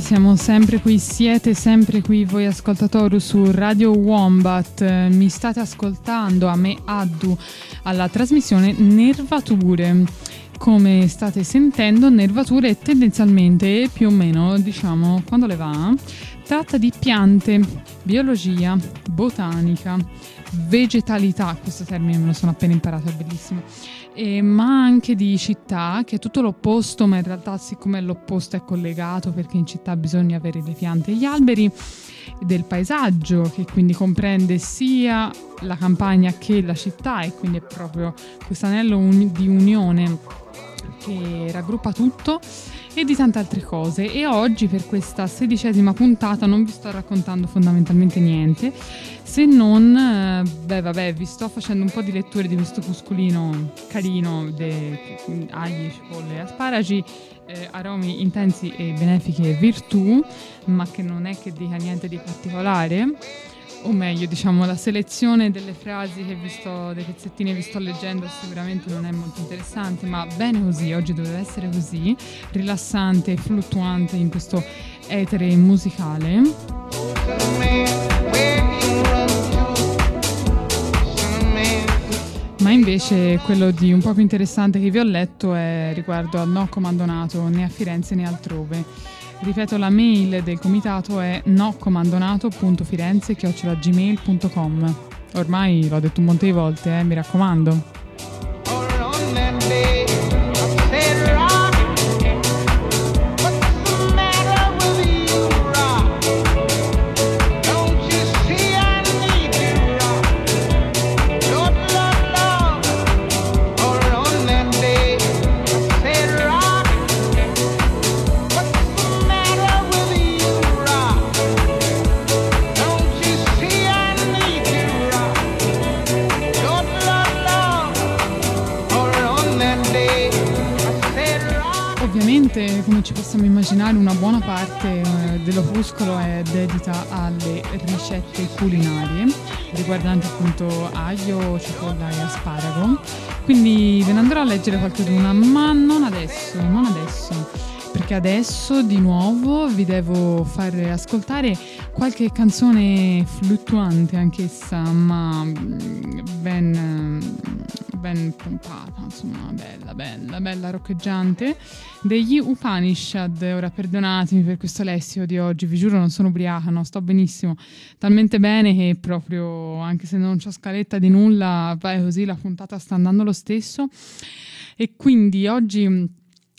Siamo sempre qui, siete sempre qui voi ascoltatori su Radio Wombat, mi state ascoltando a me Addu alla trasmissione Nervature. Come state sentendo, Nervature tendenzialmente più o meno, diciamo, quando le va, tratta di piante, biologia, botanica, vegetalità, questo termine me lo sono appena imparato, è bellissimo, e- ma anche di città, che è tutto l'opposto, ma in realtà siccome l'opposto è collegato perché in città bisogna avere le piante e gli alberi, del paesaggio, che quindi comprende sia la campagna che la città e quindi è proprio questo anello uni- di unione che raggruppa tutto e di tante altre cose. E oggi per questa sedicesima puntata non vi sto raccontando fondamentalmente niente, se non, eh, beh vabbè, vi sto facendo un po' di letture di questo cuscolino carino di agli, cipolle e asparagi eh, aromi intensi e benefiche virtù, ma che non è che dica niente di particolare. O meglio, diciamo, la selezione delle frasi che vi sto, dei pezzettini che vi sto leggendo sicuramente non è molto interessante, ma bene così, oggi doveva essere così, rilassante e fluttuante in questo etere musicale. Ma invece quello di un po' più interessante che vi ho letto è riguardo al no comandonato né a Firenze né altrove. Ripeto, la mail del comitato è nocomandonato.firenze.gmail.com Ormai l'ho detto un monte di volte, eh, mi raccomando. Ci possiamo immaginare, una buona parte eh, dell'opuscolo è dedita alle ricette culinarie riguardanti appunto aglio, cipolla e asparago. Quindi ve ne andrò a leggere qualcuna, ma non adesso, non adesso perché adesso di nuovo vi devo far ascoltare qualche canzone fluttuante anch'essa, ma mm, ben, ben pompata, insomma, bella, bella, bella, roccheggiante, degli Upanishad. Ora perdonatemi per questo lessico di oggi, vi giuro non sono ubriaca, no, sto benissimo, talmente bene che proprio, anche se non c'ho scaletta di nulla, vai così, la puntata sta andando lo stesso. E quindi oggi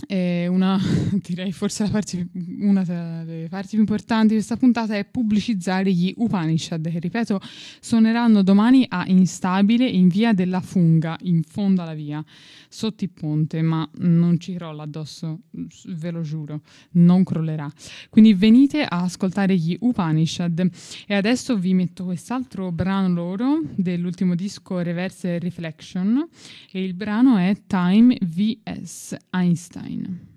e una, direi forse la parte, una delle parti più importanti di questa puntata è pubblicizzare gli Upanishad, che ripeto suoneranno domani a Instabile in via della Funga, in fondo alla via, sotto il ponte, ma non ci crolla addosso, ve lo giuro, non crollerà. Quindi venite a ascoltare gli Upanishad e adesso vi metto quest'altro brano loro dell'ultimo disco Reverse Reflection e il brano è Time vs Einstein.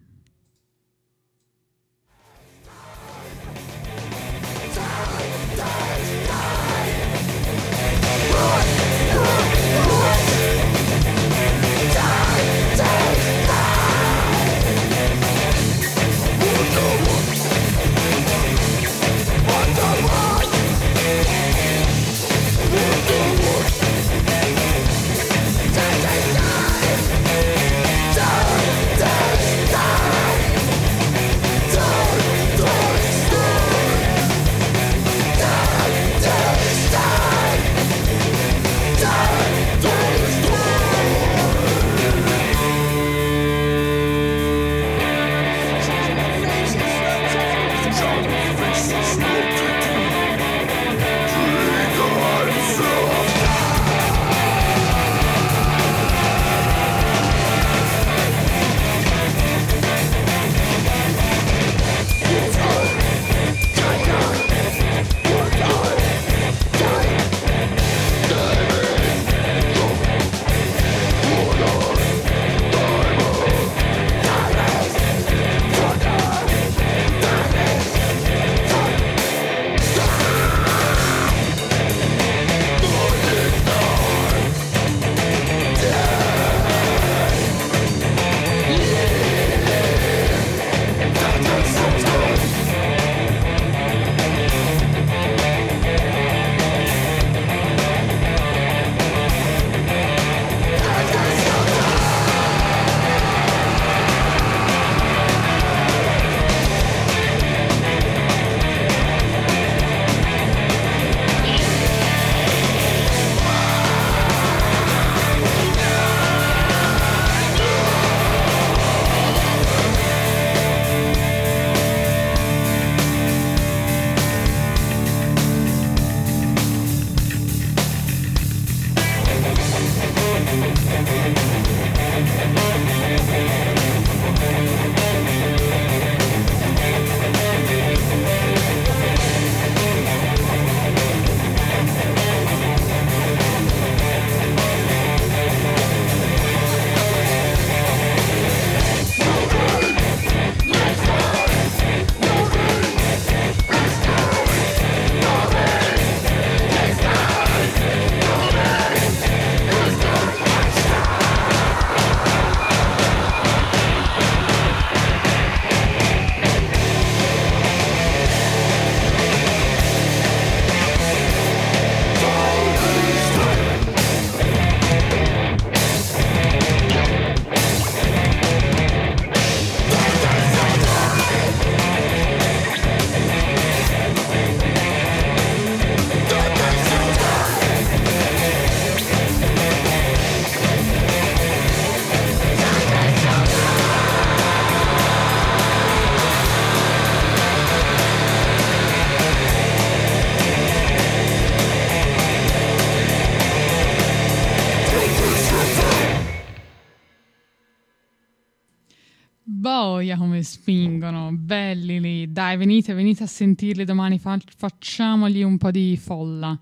Venite, venite a sentirli domani, fa- facciamogli un po' di folla.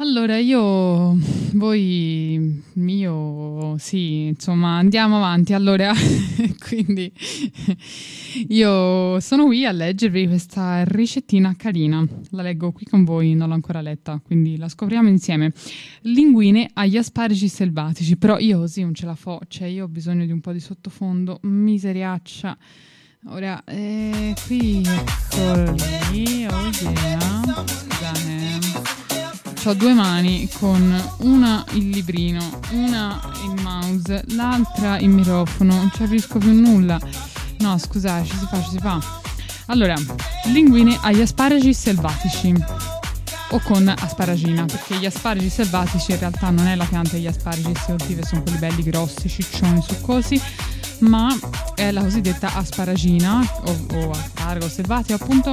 Allora, io, voi, io, sì, insomma, andiamo avanti. Allora, quindi io sono qui a leggervi questa ricettina carina. La leggo qui con voi, non l'ho ancora letta, quindi la scopriamo insieme. Linguine agli asparagi selvatici, però io così non ce la fo, cioè io ho bisogno di un po' di sottofondo, miseriaccia. Ora, eh, qui, eccoli, oh yeah, scusate ho due mani con una il librino, una il mouse, l'altra il microfono, non ci capisco più nulla. No, scusate, ci si fa, ci si fa. Allora, linguine agli asparagi selvatici o con asparagina, perché gli asparagi selvatici in realtà non è la pianta degli asparagi coltiva, sono quelli belli grossi, ciccioni, succosi, ma è la cosiddetta asparagina o, o aspargo selvatico appunto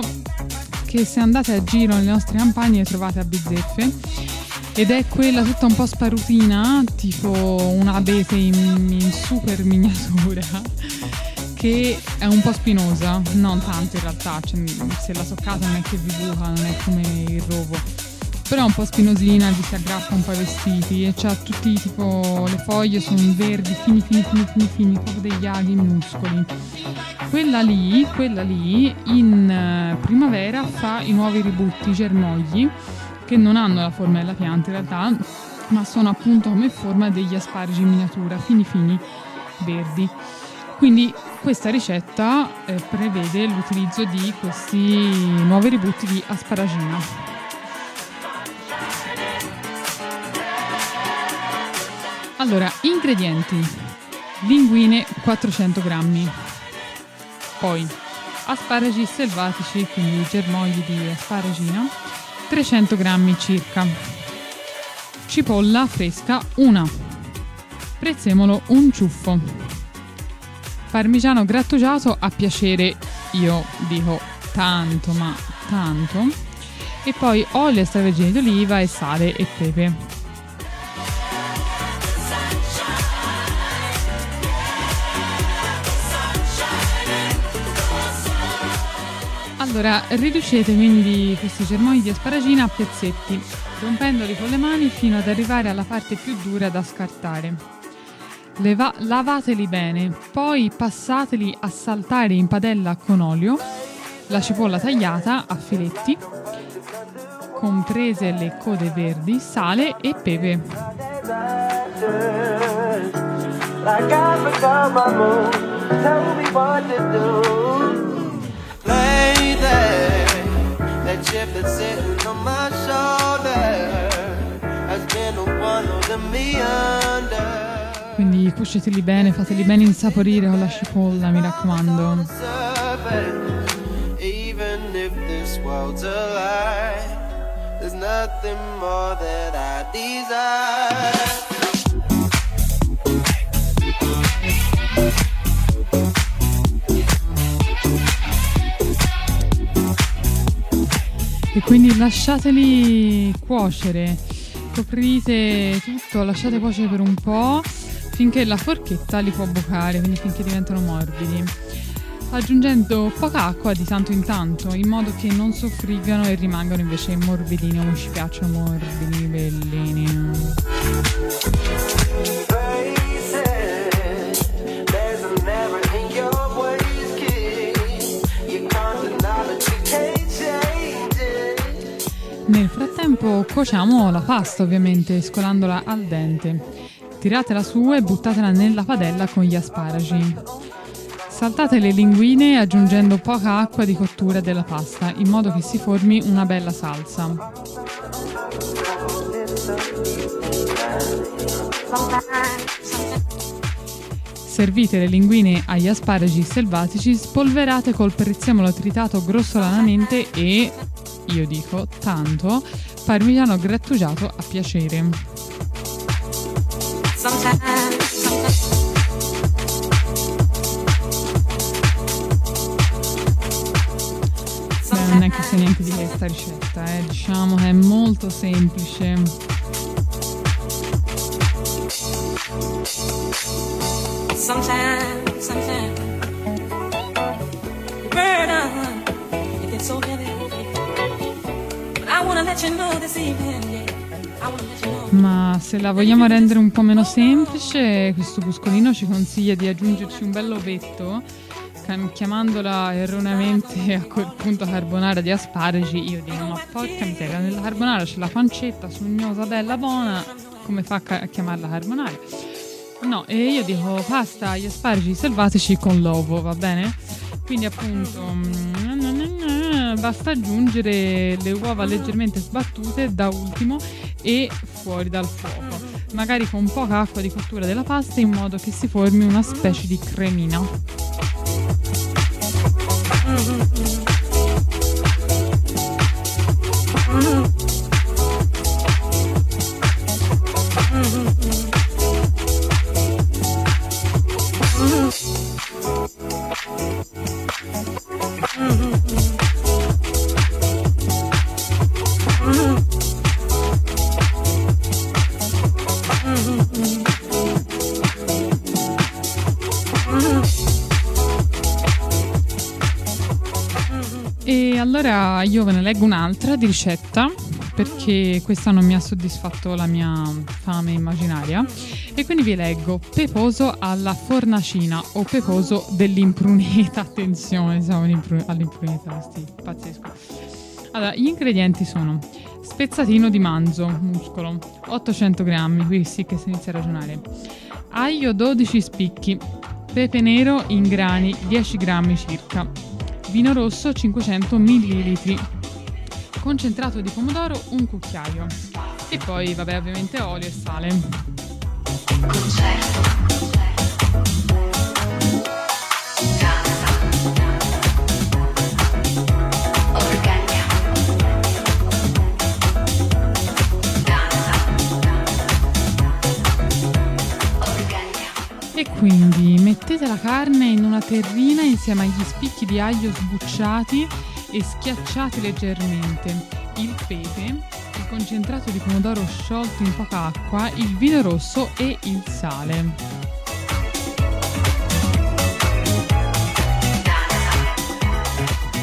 che se andate a giro nelle nostre campagne trovate a bizzeffe. Ed è quella tutta un po' sparutina, tipo un abete in, in super miniatura che è un po' spinosa, non tanto in realtà, cioè, se la toccate non è che vi buca, non è come il rovo, però è un po' spinosina, vi si aggrappa un po' ai vestiti e c'ha tutti tipo le foglie sono verdi, fini fini fini fini fini, proprio degli aghi minuscoli. Quella lì, quella lì in eh, primavera fa i nuovi ributti, i germogli, che non hanno la forma della pianta in realtà, ma sono appunto come forma degli asparagi in miniatura, fini fini, verdi. Quindi questa ricetta eh, prevede l'utilizzo di questi nuovi ributti di asparagina. Allora, ingredienti. Linguine 400 grammi, poi asparagi selvatici, quindi germogli di asparagina, 300 grammi circa. Cipolla fresca, una. Prezzemolo, un ciuffo. Parmigiano grattugiato a piacere, io dico tanto, ma tanto. E poi olio extravergine d'oliva e sale e pepe. Allora, riducete quindi questi germogli di asparagina a pezzetti, rompendoli con le mani fino ad arrivare alla parte più dura da scartare. Leva- lavateli bene, poi passateli a saltare in padella con olio, la cipolla tagliata a filetti, comprese le code verdi, sale e pepe. Like Do. Lady, that chip that's sitting on my shoulder has been the one holding me under. Quindi cuoceteli bene, fateli bene insaporire con la cipolla, mi raccomando. Even if this world's a lie, there's nothing more that I desire. E quindi lasciateli cuocere, coprite tutto, lasciate cuocere per un po' finché la forchetta li può bucare, quindi finché diventano morbidi. Aggiungendo poca acqua di tanto in tanto, in modo che non soffriggano e rimangano invece morbidini, come ci piacciono morbidi, bellini. Cuociamo la pasta ovviamente, scolandola al dente. Tiratela su e buttatela nella padella con gli asparagi. Saltate le linguine aggiungendo poca acqua di cottura della pasta, in modo che si formi una bella salsa. Servite le linguine agli asparagi selvatici spolverate col prezzemolo tritato grossolanamente e, io dico, tanto, parmigiano grattugiato a piacere. Beh, non è che sia niente di questa ricetta, eh. diciamo che è molto semplice. Sometimes, sometimes burden. It gets so heavy. Ma se la vogliamo rendere un po' meno semplice, questo buscolino ci consiglia di aggiungerci un bel ovetto, chiamandola erroneamente a quel punto carbonara di asparagi. Io dico, ma porca miseria, nella carbonara c'è la pancetta sugnosa, bella, buona, come fa a, chiamarla carbonara? No, e io dico pasta gli asparagi selvatici con l'uovo, va bene? Quindi appunto mm, basta aggiungere le uova leggermente sbattute da ultimo e fuori dal fuoco, magari con poca acqua di cottura della pasta in modo che si formi una specie di cremina. Io ve ne leggo un'altra di ricetta perché questa non mi ha soddisfatto la mia fame immaginaria. E quindi vi leggo. Peposo alla fornacina o peposo dell'impruneta. Attenzione siamo all'impru- all'impruneta sì, pazzesco. Allora gli ingredienti sono spezzatino di manzo muscolo 800 grammi qui sì che si inizia a ragionare. Aglio 12 spicchi pepe nero in grani 10 grammi circa vino rosso 500 ml concentrato di pomodoro un cucchiaio. E poi vabbè ovviamente olio e sale E quindi mettete la carne in una terrina insieme agli spicchi di aglio sbucciati e schiacciati leggermente, il pepe, il concentrato di pomodoro sciolto in poca acqua, il vino rosso e il sale.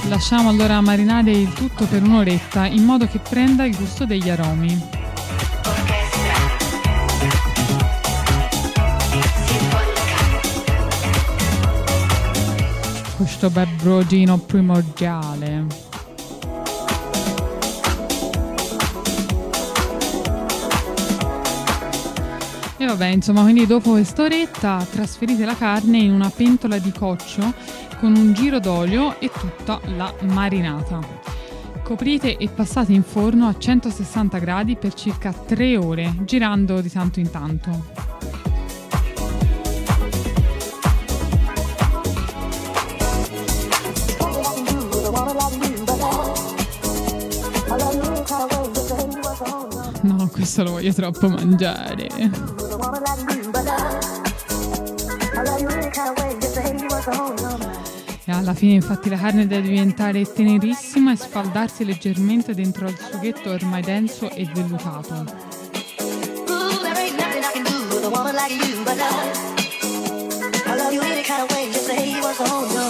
Lasciamo allora marinare il tutto per un'oretta in modo che prenda il gusto degli aromi. Questo bel brodino primordiale. E vabbè, insomma, quindi dopo quest'oretta trasferite la carne in una pentola di coccio con un giro d'olio e tutta la marinata. Coprite e passate in forno a 160 gradi per circa 3 ore, girando di tanto in tanto. Questo lo voglio troppo mangiare. E alla fine infatti la carne deve diventare tenerissima e sfaldarsi leggermente dentro al sughetto ormai denso e vellutato. I.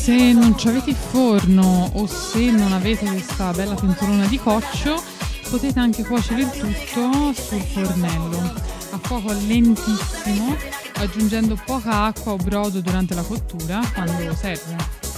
se non avete il forno o se non avete questa bella pentolona di coccio, potete anche cuocere il tutto sul fornello a fuoco lentissimo, aggiungendo poca acqua o brodo durante la cottura quando serve.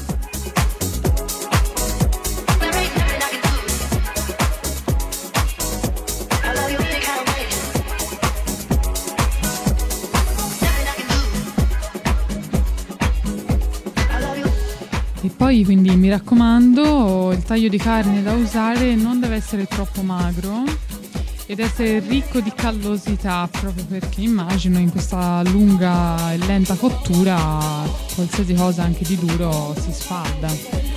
Poi quindi mi raccomando, il taglio di carne da usare non deve essere troppo magro ed essere ricco di callosità, proprio perché immagino in questa lunga e lenta cottura qualsiasi cosa anche di duro si sfalda.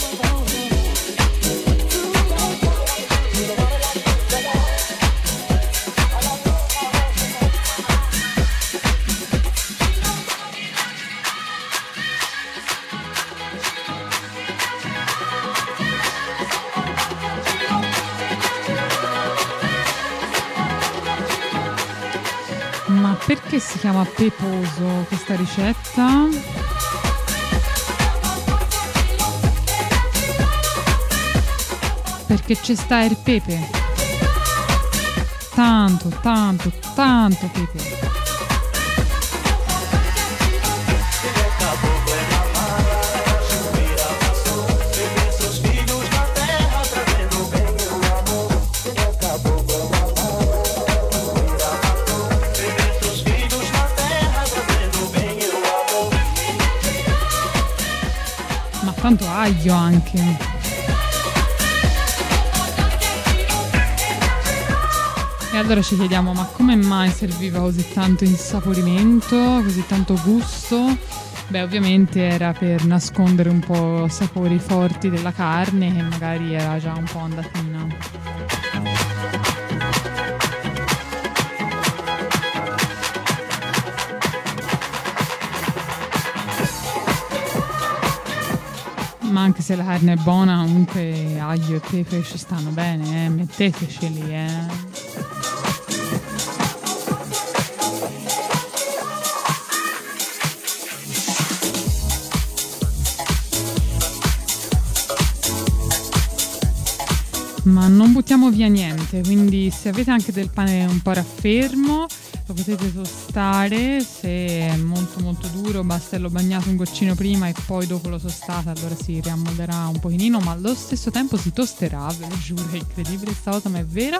Chiama peposo questa ricetta? Perché c'è sta il pepe. Tanto, tanto, tanto pepe. Tanto aglio anche. E allora ci chiediamo, ma come mai serviva così tanto insaporimento, così tanto gusto? Beh, ovviamente era per nascondere un po' sapori forti della carne che magari era già un po' andatina. Ma anche se la carne è buona, comunque aglio e pepe ci stanno bene, eh? metteteceli, eh. Ma non buttiamo via niente, quindi se avete anche del pane un po' raffermo lo potete tostare, se è molto molto duro basta averlo bagnato un goccino prima e poi dopo lo tostate, allora si riammolderà un pochino, ma allo stesso tempo si tosterà, ve lo giuro, è incredibile sta cosa ma è vera.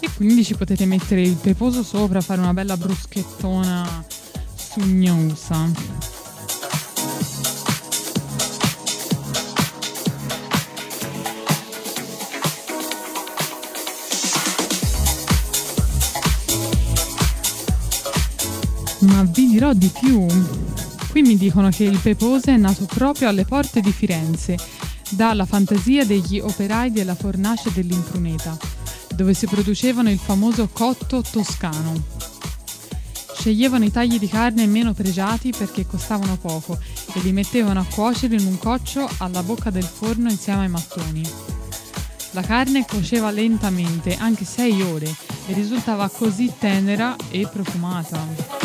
E quindi ci potete mettere il peposo sopra, fare una bella bruschettona sugnosa. Ma vi dirò di più. Qui mi dicono che il Pepose è nato proprio alle porte di Firenze, dalla fantasia degli operai della fornace dell'impruneta, dove si producevano il famoso cotto toscano. Sceglievano i tagli di carne meno pregiati perché costavano poco e li mettevano a cuocere in un coccio alla bocca del forno insieme ai mattoni. La carne cuoceva lentamente, anche 6 ore, e risultava così tenera e profumata.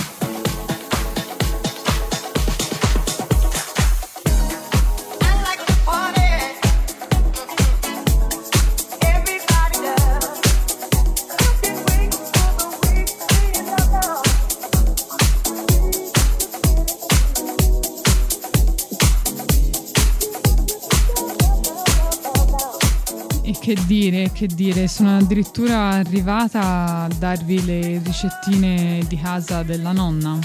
Che dire, che dire, sono addirittura arrivata a darvi le ricettine di casa della nonna.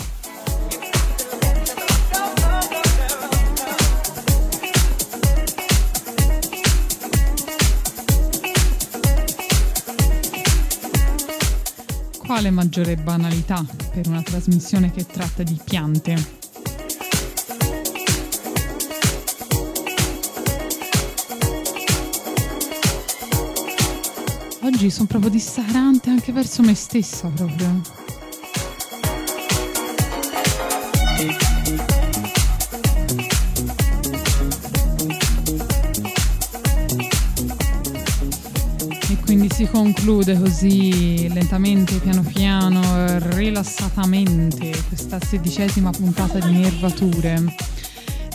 Quale maggiore banalità per una trasmissione che tratta di piante? Oggi sono proprio dissacrante anche verso me stessa proprio. E quindi si conclude così lentamente, piano piano, rilassatamente questa sedicesima puntata di Nervature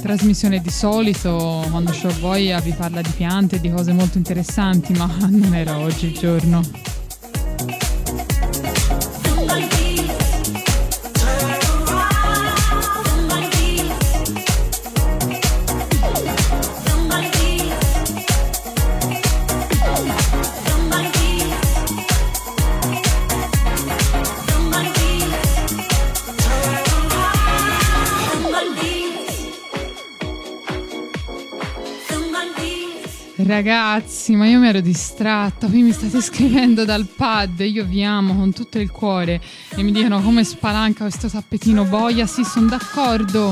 trasmissione di solito quando ho voglia vi parla di piante di cose molto interessanti, ma non era oggi il giorno. Ragazzi, ma io mi ero distratta, qui mi state scrivendo dal pad, io vi amo con tutto il cuore. E mi dicono come spalanca questo tappetino? Boia, sì, sono d'accordo.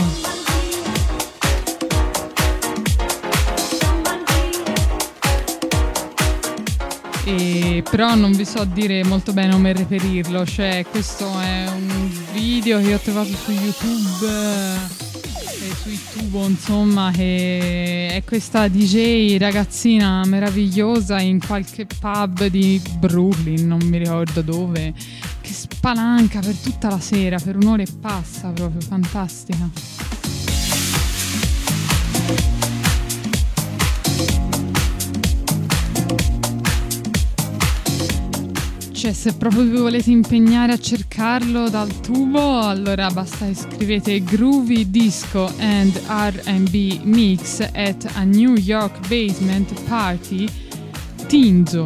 E però non vi so dire molto bene come reperirlo, cioè questo è un video che ho trovato su YouTube su YouTube insomma che è questa DJ ragazzina meravigliosa in qualche pub di Brooklyn non mi ricordo dove che spalanca per tutta la sera, per un'ora e passa proprio, fantastica. Cioè, se proprio vi volete impegnare a cercarlo dal tubo, allora basta scrivete Groovy Disco and RB Mix at a New York Basement Party Tinzo.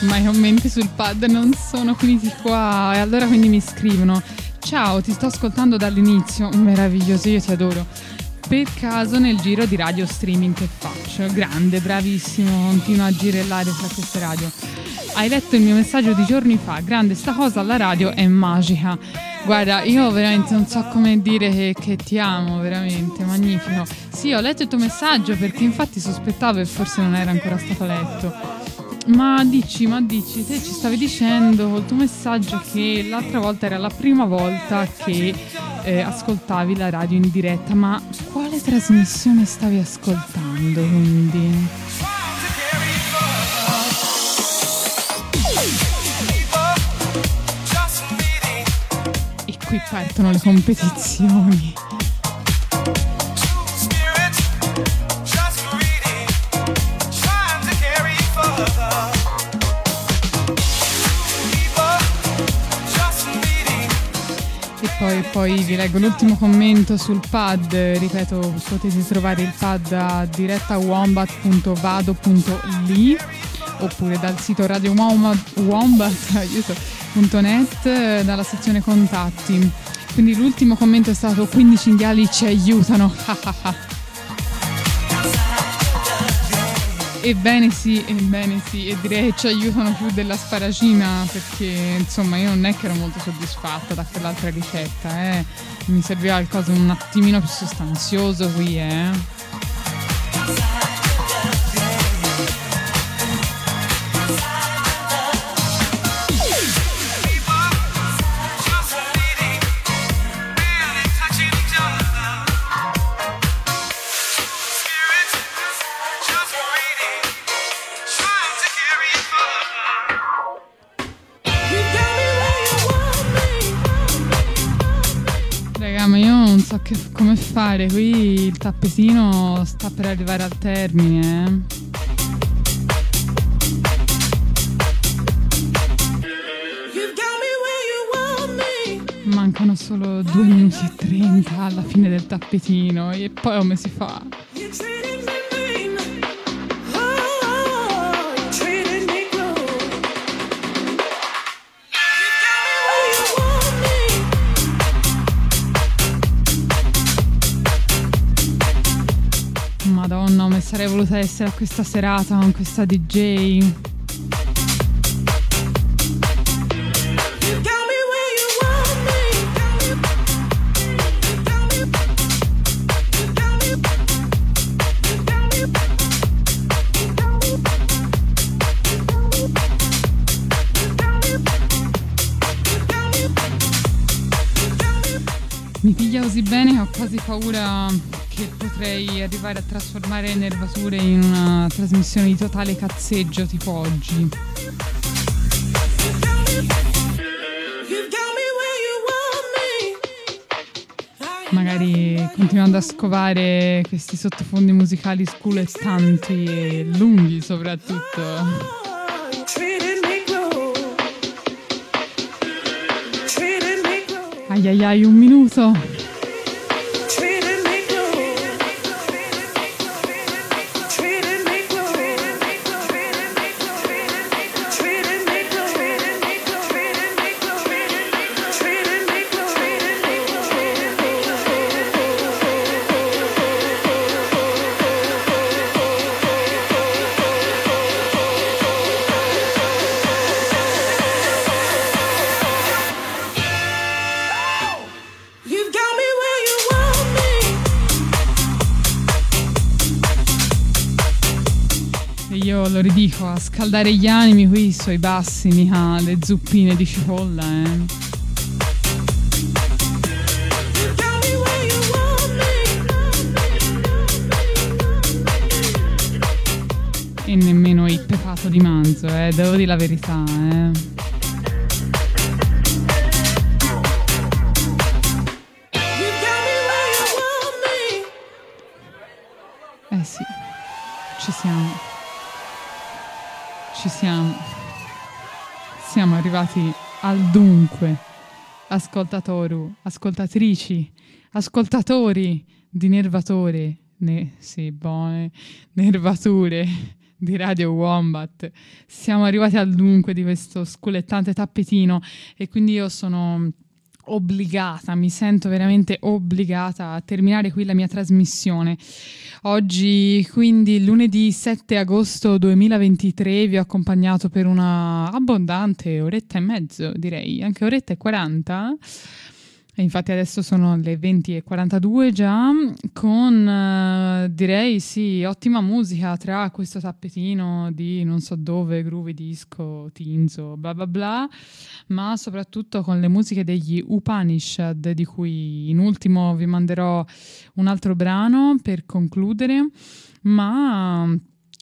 Ma i commenti sul pad non sono finiti qua e allora quindi mi scrivono Ciao, ti sto ascoltando dall'inizio, meraviglioso, io ti adoro. Per caso nel giro di radio streaming che faccio, grande, bravissimo, continua a girellare tra queste radio. Hai letto il mio messaggio di giorni fa, grande, sta cosa alla radio è magica. Guarda, io veramente non so come dire che, che ti amo, veramente, magnifico. Sì, ho letto il tuo messaggio perché infatti sospettavo e forse non era ancora stato letto. Ma dici, ma dici, te ci stavi dicendo col tuo messaggio che l'altra volta era la prima volta che eh, ascoltavi la radio in diretta, ma quale trasmissione stavi ascoltando quindi? E qui partono le competizioni. E poi, vi leggo l'ultimo commento sul pad, ripeto potete trovare il pad a diretta wombat.vado.li oppure dal sito radiowombat.net dalla sezione contatti. Quindi l'ultimo commento è stato 15 cinghiali ci aiutano. Ebbene sì, ebbene sì, e direi che ci aiutano più della sparacina perché insomma io non è che ero molto soddisfatta da quell'altra ricetta, eh. Mi serviva qualcosa un attimino più sostanzioso qui, eh. Fare, qui il tappetino sta per arrivare al termine, eh. Mancano solo 2 minuti e 30 alla fine del tappetino e poi come si fa? Sarei voluta essere a questa serata con questa DJ. Mi piglia così bene che ho quasi paura che potrei arrivare a trasformare Nervature in una trasmissione di totale cazzeggio tipo oggi. Magari continuando a scovare questi sottofondi musicali sculettanti e lunghi soprattutto. Ai ai ai, un minuto. scaldare gli animi qui sui bassi, mica le zuppine di cipolla, eh. E nemmeno il pepato di manzo, eh, devo dire la verità, eh. Arrivati al dunque. Ascoltatoru, ascoltatrici, ascoltatori di Nervatore, ne, sì, buone, Nervature di Radio Wombat. Siamo arrivati al dunque di questo sculettante tappetino e quindi io sono obbligata, mi sento veramente obbligata a terminare qui la mia trasmissione. Oggi, quindi lunedì 7 agosto 2023, vi ho accompagnato per una abbondante oretta e mezzo, direi, anche oretta e 40 infatti adesso sono le 20.42 già, con eh, direi sì, ottima musica tra questo tappetino di non so dove, groovy disco, tinzo, bla bla bla, ma soprattutto con le musiche degli Upanishad, di cui in ultimo vi manderò un altro brano per concludere, ma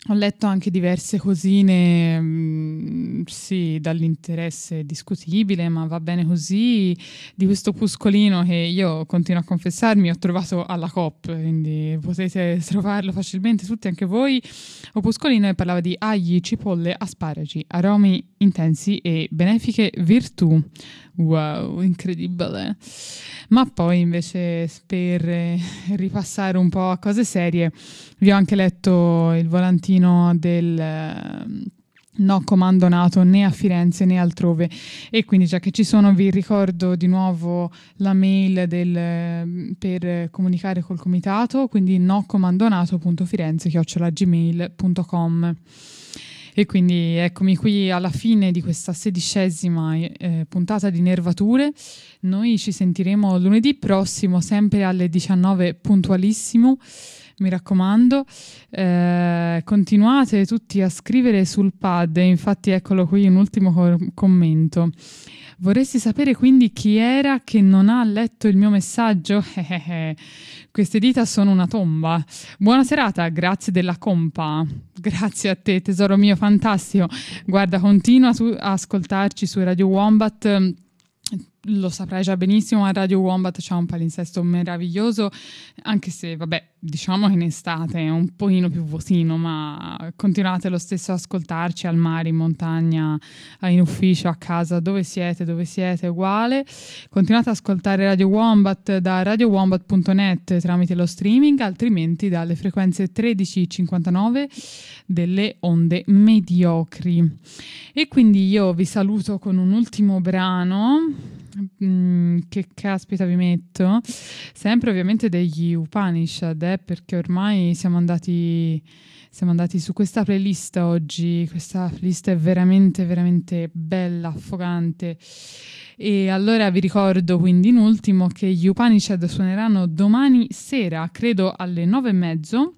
ho letto anche diverse cosine, mm, sì, dall'interesse discutibile, ma va bene così, di questo puscolino che io continuo a confessarmi ho trovato alla COP, quindi potete trovarlo facilmente tutti, anche voi. Opuscolino e parlava di agli, cipolle, asparagi, aromi intensi e benefiche virtù. Wow, incredibile. Ma poi invece per eh, ripassare un po' a cose serie, vi ho anche letto il volantino del eh, no comando nato né a Firenze né altrove e quindi già che ci sono vi ricordo di nuovo la mail del, per comunicare col comitato quindi no comandonato.firenze chiocciolagmail.com e quindi eccomi qui alla fine di questa sedicesima eh, puntata di Nervature. Noi ci sentiremo lunedì prossimo, sempre alle 19 puntualissimo. Mi raccomando, eh, continuate tutti a scrivere sul pad, infatti eccolo qui un ultimo co- commento. Vorresti sapere quindi chi era che non ha letto il mio messaggio? Queste dita sono una tomba. Buona serata, grazie della compa. Grazie a te, tesoro mio, fantastico. Guarda, continua a ascoltarci su Radio Wombat lo saprai già benissimo, a Radio Wombat c'è un palinsesto meraviglioso, anche se, vabbè, diciamo che in estate è un pochino più vuotino, ma continuate lo stesso ad ascoltarci al mare, in montagna, in ufficio, a casa, dove siete, dove siete, uguale. Continuate ad ascoltare Radio Wombat da radiowombat.net tramite lo streaming, altrimenti dalle frequenze 1359 delle onde mediocri. E quindi io vi saluto con un ultimo brano Mm, che caspita vi metto? Sempre ovviamente degli Upanishad, eh, perché ormai siamo andati, siamo andati su questa playlist oggi. Questa playlist è veramente, veramente bella, affogante. E allora vi ricordo quindi in ultimo che gli Upanishad suoneranno domani sera, credo alle nove e mezzo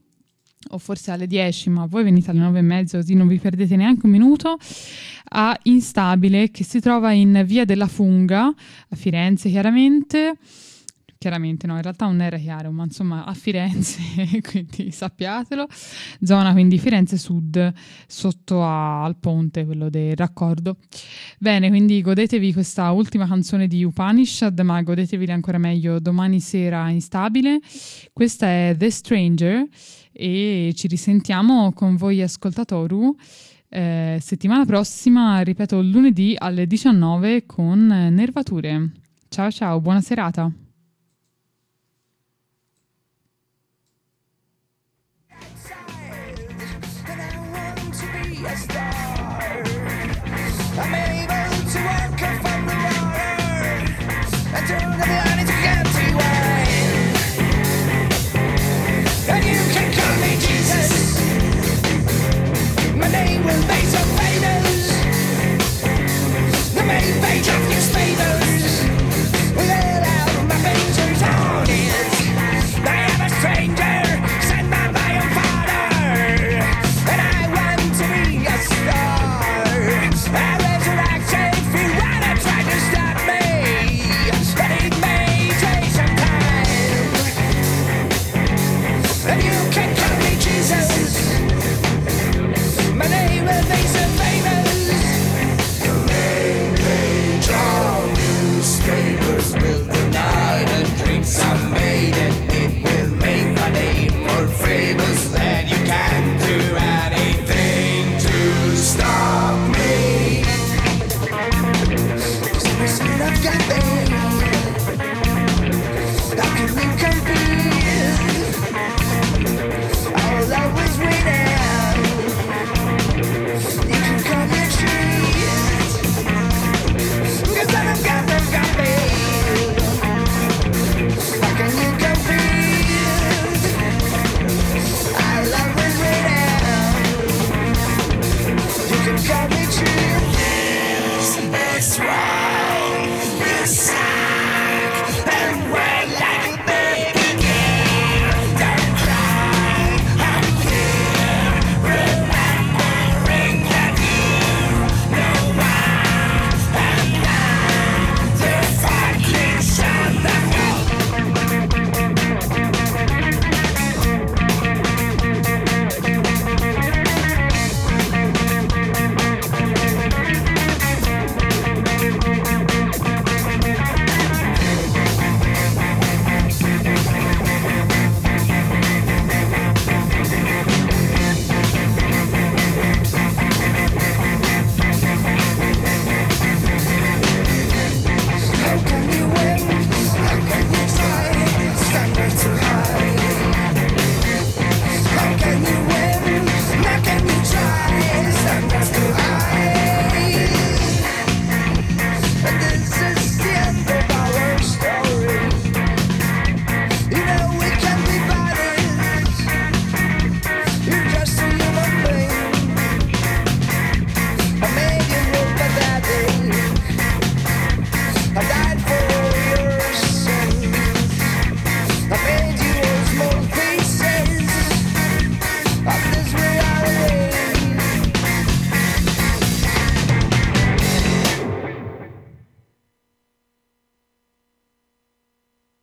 o forse alle 10, ma voi venite alle 9 e mezzo così non vi perdete neanche un minuto, a Instabile che si trova in Via della Funga, a Firenze chiaramente. Chiaramente no, in realtà non era chiaro, ma insomma a Firenze, quindi sappiatelo. Zona quindi Firenze Sud, sotto a, al ponte, quello del raccordo. Bene, quindi godetevi questa ultima canzone di Upanishad, ma godetevi ancora meglio domani sera Instabile. Questa è The Stranger e ci risentiamo con voi ascoltatori eh, settimana prossima, ripeto, lunedì alle 19 con Nervature. Ciao ciao, buona serata. Yes,